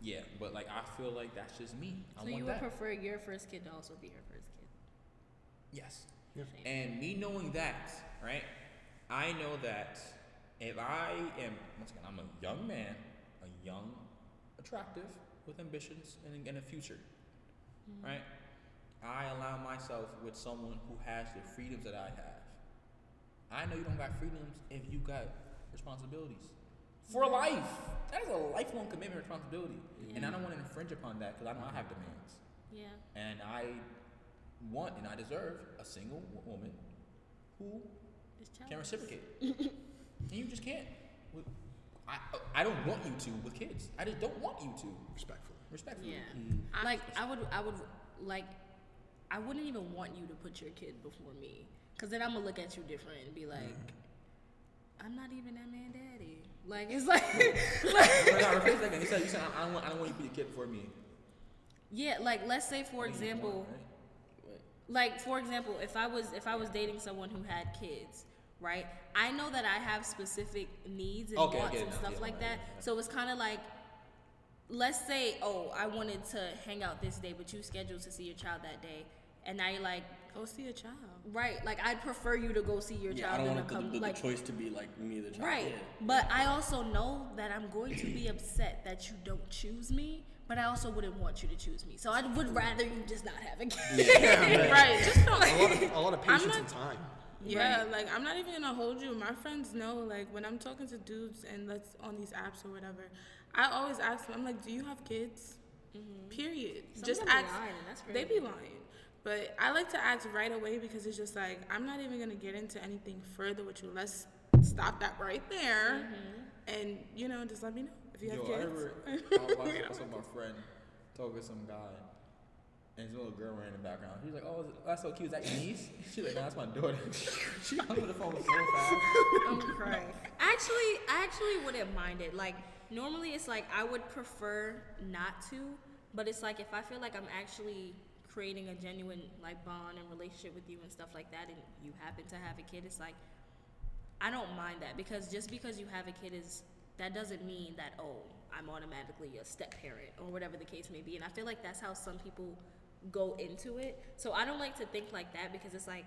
Yeah, but like I feel like that's just me. I so want you would that. prefer your first kid to also be her first kid yes. Same. And me knowing that, right? I know that if I am, once again, I'm a young man, a young, attractive, with ambitions and, and a future, mm-hmm. right? I allow myself with someone who has the freedoms that I have. I know you don't got freedoms if you got responsibilities for mm-hmm. life. That is a lifelong commitment, responsibility, and I don't mm. want to infringe upon that because I know I have demands yeah and I want and I deserve a single woman who can reciprocate. and you just can't. With, I, I don't want you to with kids. I just don't want you to. Respectfully. Respectfully. Yeah. Mm. Like I would I would like I wouldn't even want you to put your kid before me cuz then I'm going to look at you different and be mm. like I'm not even that man daddy. Like it's like, like No, no, repeat that again. You said, you said I, I, don't want, I don't want you to put your kid before me. Yeah, like let's say for What do you example want, right? like for example if i was if i was dating someone who had kids right i know that i have specific needs and Okay, wants get it and now. stuff Yeah, like right, that right, right. so it's kind of like let's say oh i wanted to hang out this day but you scheduled to see your child that day and now you're like Go see a child. right like i'd prefer you to go see your Yeah, I child don't than want to the, come the, the like choice to be like me, the child. Right. Yeah. But I also know that I'm going to be upset that you don't choose me, but I also wouldn't want you to choose me. So I would rather you just not have a kid. Yeah, right. Just don't. A lot of, a lot of patience not- and time. Yeah, like I'm not even gonna hold you. My friends know, like when I'm talking to dudes and let's on these apps or whatever, I always ask them, I'm like, do you have kids? Mm-hmm. Period. Some just of them be ask. lying, and that's They crazy. be lying, but I like to ask right away because it's just like I'm not even gonna get into anything further with you. Let's stop that right there, mm-hmm. and you know, just let me know if you have Yo, I kids. remember I was watching I saw my friend talking to some guy, and this little girl ran in the background. He was like, "Oh, that's so cute. Is that your niece?" She's like, "No, that's my daughter." she hung up the phone so fast. I'm crying. Actually, I actually wouldn't mind it. Like normally, it's like I would prefer not to, but it's like if I feel like I'm actually creating a genuine like bond and relationship with you and stuff like that, and you happen to have a kid, it's like I don't mind that because just because you have a kid is that doesn't mean that oh I'm automatically a step parent or whatever the case may be. And I feel like that's how some people go into it. So I don't like to think like that because it's like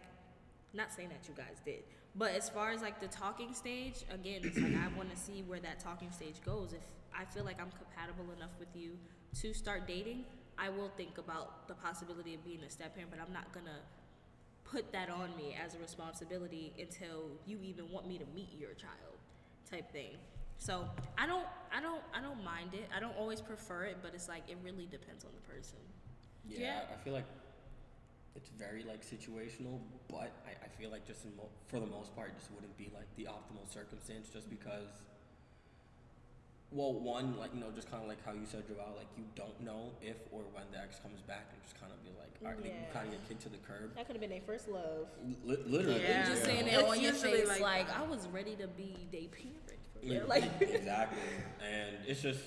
not saying that you guys did, but as far as like the talking stage, again, it's like I want to see where that talking stage goes. If I feel like I'm compatible enough with you to start dating, I will think about the possibility of being a step parent, but I'm not gonna put that on me as a responsibility until you even want me to meet your child type thing. So I don't I don't I don't mind it. I don't always prefer it, but it's like it really depends on the person. Yeah, Yeah. I feel like it's very like situational, but I, I feel like just in mo- for the most part, just wouldn't be like the optimal circumstance, just because. Well, one, like you know, just kind of like how you said, Joao, like you don't know if or when the ex comes back, and just kind of be like, all right, like, you Yeah. kind of get kicked to the curb. That could have been their first love. Li- literally, Yeah. Just saying it on your usually face, like like. Uh, I was ready to be their parent. For Yeah. Like exactly, and it's just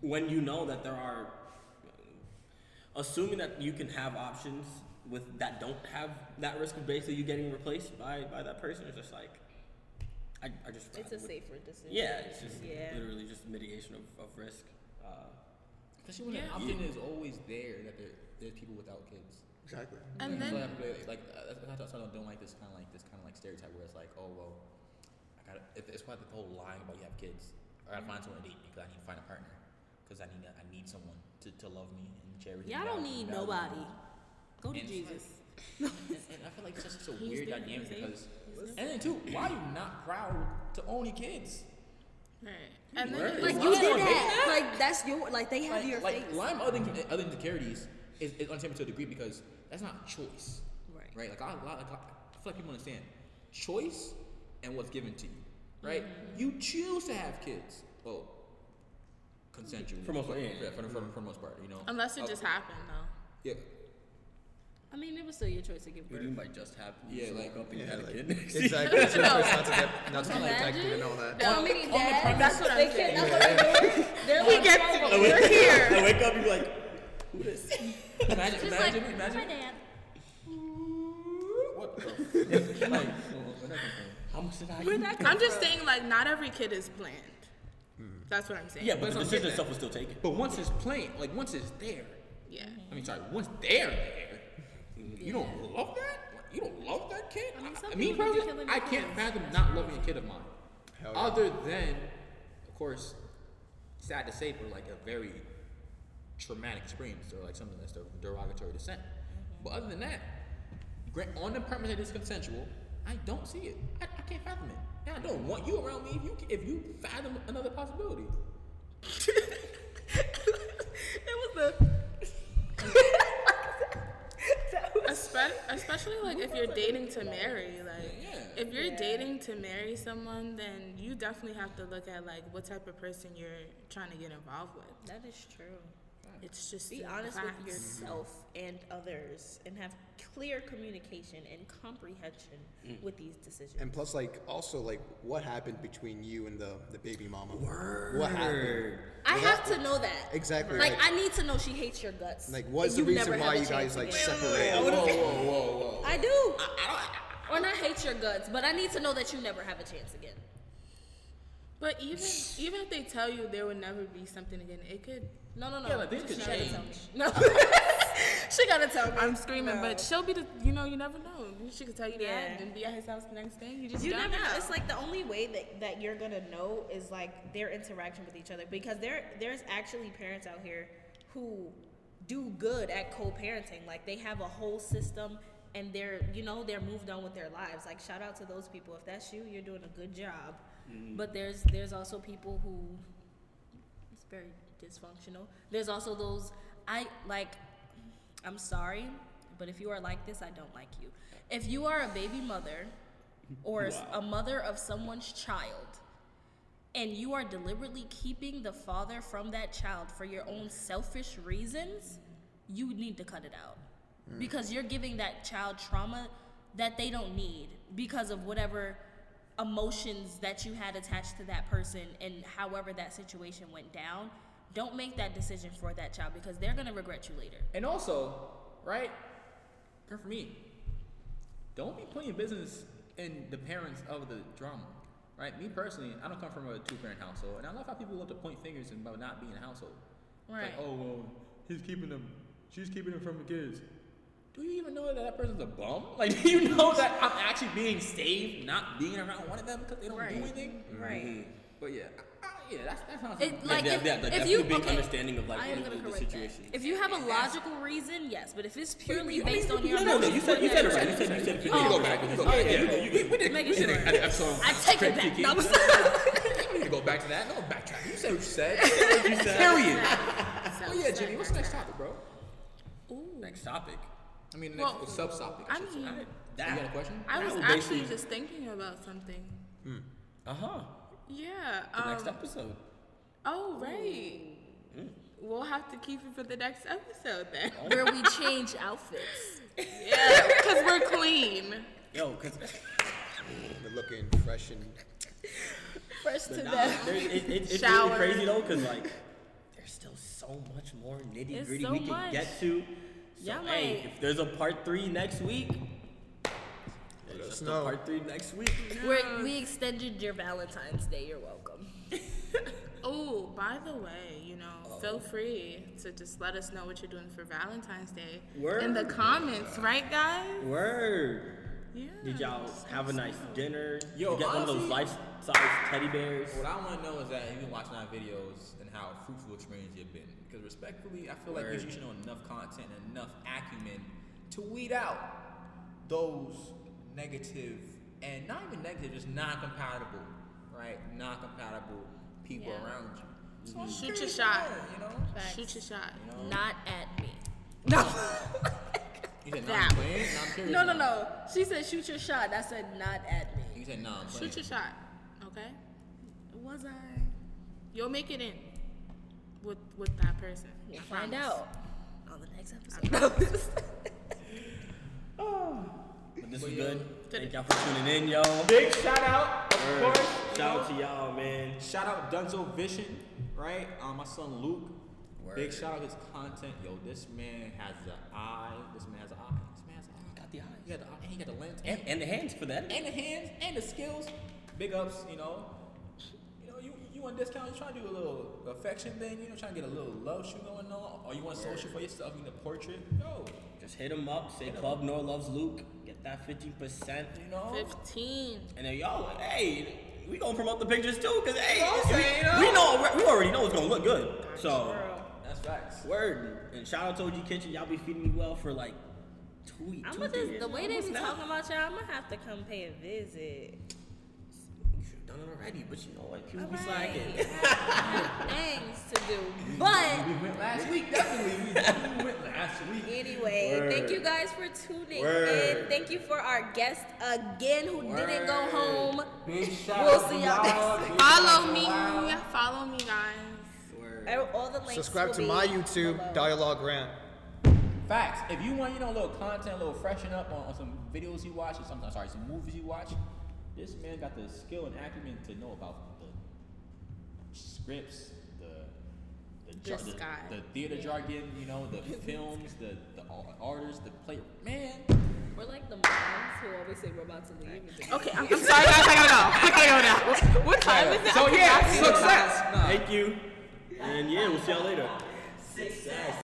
when you know that there are, assuming that you can have options with that don't have that risk of basically you getting replaced by by that person. It's just like, I, I just it's a rather would- safer decision. Yeah, it's just Yeah. literally just mitigation of, of risk. Uh, Especially when Yeah. the option is always there that there, there's people without kids. Exactly. And So then like, like, like uh, that's that's why I don't like this kind of like this kind of like stereotype where it's like, oh well, I gotta. It, it's why the whole lying about you have kids. I gotta find someone to date because I need to find a partner because I need I need someone to, to love me and cherish. me Y'all and don't need value me. nobody. Go to And it's Jesus. and, and I feel like it's just such a He's weird there, dynamic he's there, because, and then too, why are you not proud to own your kids? right. And then Word. Like you not? did that. Like that's your like they have Like, your like face. lying other than other insecurities is, is unacceptable to a degree because that's not choice. Right. Right. Like I, like, I feel like people understand choice and what's given to you. Right. Mm-hmm. You choose to have kids. Well, consensually. For most part, yeah. For, for, for, for the most part, you know. unless it Uh, just happened though. Yeah. I mean, it was still your choice to give what birth. do you mean by just happen? Yeah, like- woke up and you had a like- kid next Exactly. It's your choice not to get not to get Imagine. protected and all that. How many dads? That's what I'm they saying. That's what they're doing. They're like, gets trying it. to- We're here. I wake up and be like, who this? Imagine, Just imagine, like, imagine. my dad. What the? like, where that come? How much did I eat? I'm just saying, like, not every kid is planned. That's what I'm saying. Yeah, but That's the what decision itself was still taken. But once it's plain, like once it's there, Yeah. I mean, sorry, once they're there, you don't love that. You don't love that kid. I mean, some I, me people do be personally, I can't kids. fathom not loving a kid of mine. Hell yeah. Other than, of course, sad to say, but like a very traumatic experience or like something that's of derogatory descent. Mm-hmm. But other than that, on the premise that it's consensual, I don't see it. I, I can't fathom it. And I don't want you around me if you if you fathom another possibility. it was the. Espe- especially like if you're dating to marry, like Yeah. if you're dating to marry someone, then you definitely have to look at like what type of person you're trying to get involved with. That is true. It's just Be honest facts. with yourself and others, and have clear communication and comprehension mm. with these decisions. And plus, like, also, like, what happened between you and the, the baby mama? What happened? Word. I have to know that. Exactly. Like, Like, I need to know she hates your guts. like what's the reason why you guys like again. separated? Whoa, whoa, whoa, whoa. I do. or not hate your guts, but I need to know that you never have a chance again. But even even if they tell you there would never be something again, it could. No, no, no. Yeah, like, things she could gotta tell me. change. No. she gotta tell me. I'm screaming, No. but she'll be the. You know, you never know. She could tell you Yeah. that and be at his house the next day. You just You don't never know. know. It's like the only way that, that you're gonna know is like their interaction with each other because there there's actually parents out here who do good at co-parenting. Like they have a whole system and they're you know they're moved on with their lives. Like shout out to those people. If that's you, you're doing a good job. Mm-hmm. But there's there's also people who it's very dysfunctional. There's also those I like I'm sorry, but if you are like this, I don't like you. If you are a baby mother or a mother of someone's child and you are deliberately keeping the father from that child for your own selfish reasons, you need to cut it out. Mm. Because you're giving that child trauma that they don't need because of whatever emotions that you had attached to that person and however that situation went down. Don't make that decision for that child because they're going to regret you later. And also, right? Girl, for me, don't be putting your business in the parents of the drama. Right? Me personally, I don't come from a two parent household, and I love how people love to point fingers about not being a household. It's Right. Like, oh well, he's keeping them, she's keeping them from the kids. do you even know that that person's a bum? Like, do you know that I'm actually being saved, not being around one of them because they don't do anything? Right. But yeah, yeah, that's that sounds. It, like yeah, if, yeah, if you being okay, understanding of like I am the, gonna the situation. That. If you have a logical reason, yes, but if it's purely based on your No, no, no, you said you said it right. You said you said we it can go right. back. We can go Oh, back. yeah, Yeah, yeah, we, we, we did. Making we did sure. an episode. I take it back. critiquing. No, I'm sorry. We go back to that. No backtrack. You said what you said. You said what you said. Period. So Oh yeah, Jimmy. What's the next topic, bro? Ooh. Next topic. I mean, the next Well, sub topic. I mean, you got a question? I was actually basically- just thinking about something. Uh huh. Yeah. The Um, next episode. oh right. We'll have to keep it for the next episode then. Where we change outfits. yeah, because we're clean. Yo, cause we're looking fresh and First to nah, death. it, it, it's Shower. really crazy though, cause like there's still so much more nitty gritty so we can much. get to. So Y'all hey, might- if there's a part three next week, let there's us just know. part three next week. We're, we extended your Valentine's Day. You're welcome. Oh, by the way, you know, oh. feel free to just let us know what you're doing for Valentine's Day in the Word. comments, right, guys? Word. Yeah. Did y'all have a nice dinner? Yo, you get one of those life-size teddy bears? What I want to know is that you've been watching our videos and how fruitful experience you've been. Because respectfully, I feel like you Word. should know enough content and enough acumen to weed out those negative and not even negative, just non-compatible, right? Non-compatible people Yeah. around you. So mm-hmm. I'm Shoot your shot. learn, You know, Facts. Shoot your shot. you know. Not at me. No. you said no, playing. No, No, no, no. She said shoot your shot. I said not at me. You said no, I'm. Shoot your shot. Okay. Was I? You'll make it in with with that person. We'll find out on the next episode. But this But was yo, good. Thank y'all for tuning in, yo. Big shout out, of Word. course. Shout out to y'all, man. Shout out Dunzo Vision, right? Um, my son Luke. Big shout out his content. Yo, this man has the eye. This man has an eye. This man has an eye. Got the eyes. He got the eye, and he got the lens, And, and the hands for that. and the hands, and the skills. Big ups, you know. You know, you you want discount? You trying to do a little affection thing? You know, trying to get a little love shoot going on, or you want social for yourself? You need a portrait? Yo, Just hit him up. Say Club Noir loves Luke. Get that 15%. you know. Fifteen. And then y'all, hey, we gonna promote the pictures too, cause hey, know we, saying, you know? we know we already know it's gonna look good. So That's facts. word. And shout out to OG Kitchen. Y'all be feeding me well for like two weeks. I'm two, gonna just the way they be now. talking about y'all. I'm gonna have to come pay a visit. You should done it already, but you know what? People be Alright. slacking. I things to do, but. We went last week, definitely. We definitely went last week. Anyway, Word. thank you guys for tuning Word. in. Thank you for our guest again who didn't go home. Big shout We'll see y'all next y'all. Follow me. Follow me, guys. Word. All the links subscribe will to be my YouTube, below. Dialogue Rant. Facts. If you want, you know, a little content, a little freshen up on, on some videos you watch, or some, sorry, some movies you watch, this man got the skill and acumen to know about the scripts, the the, jar- the, the theater jargon, you know, the films, the the ar- artists, the play. Man, We're like the moms who always say we're about to leave. and then- Okay, I'm, I'm sorry, guys. I gotta go. I gotta go now. What, what time is it? so yeah, forgot. success. Thank you. And yeah, we'll see y'all later. Success.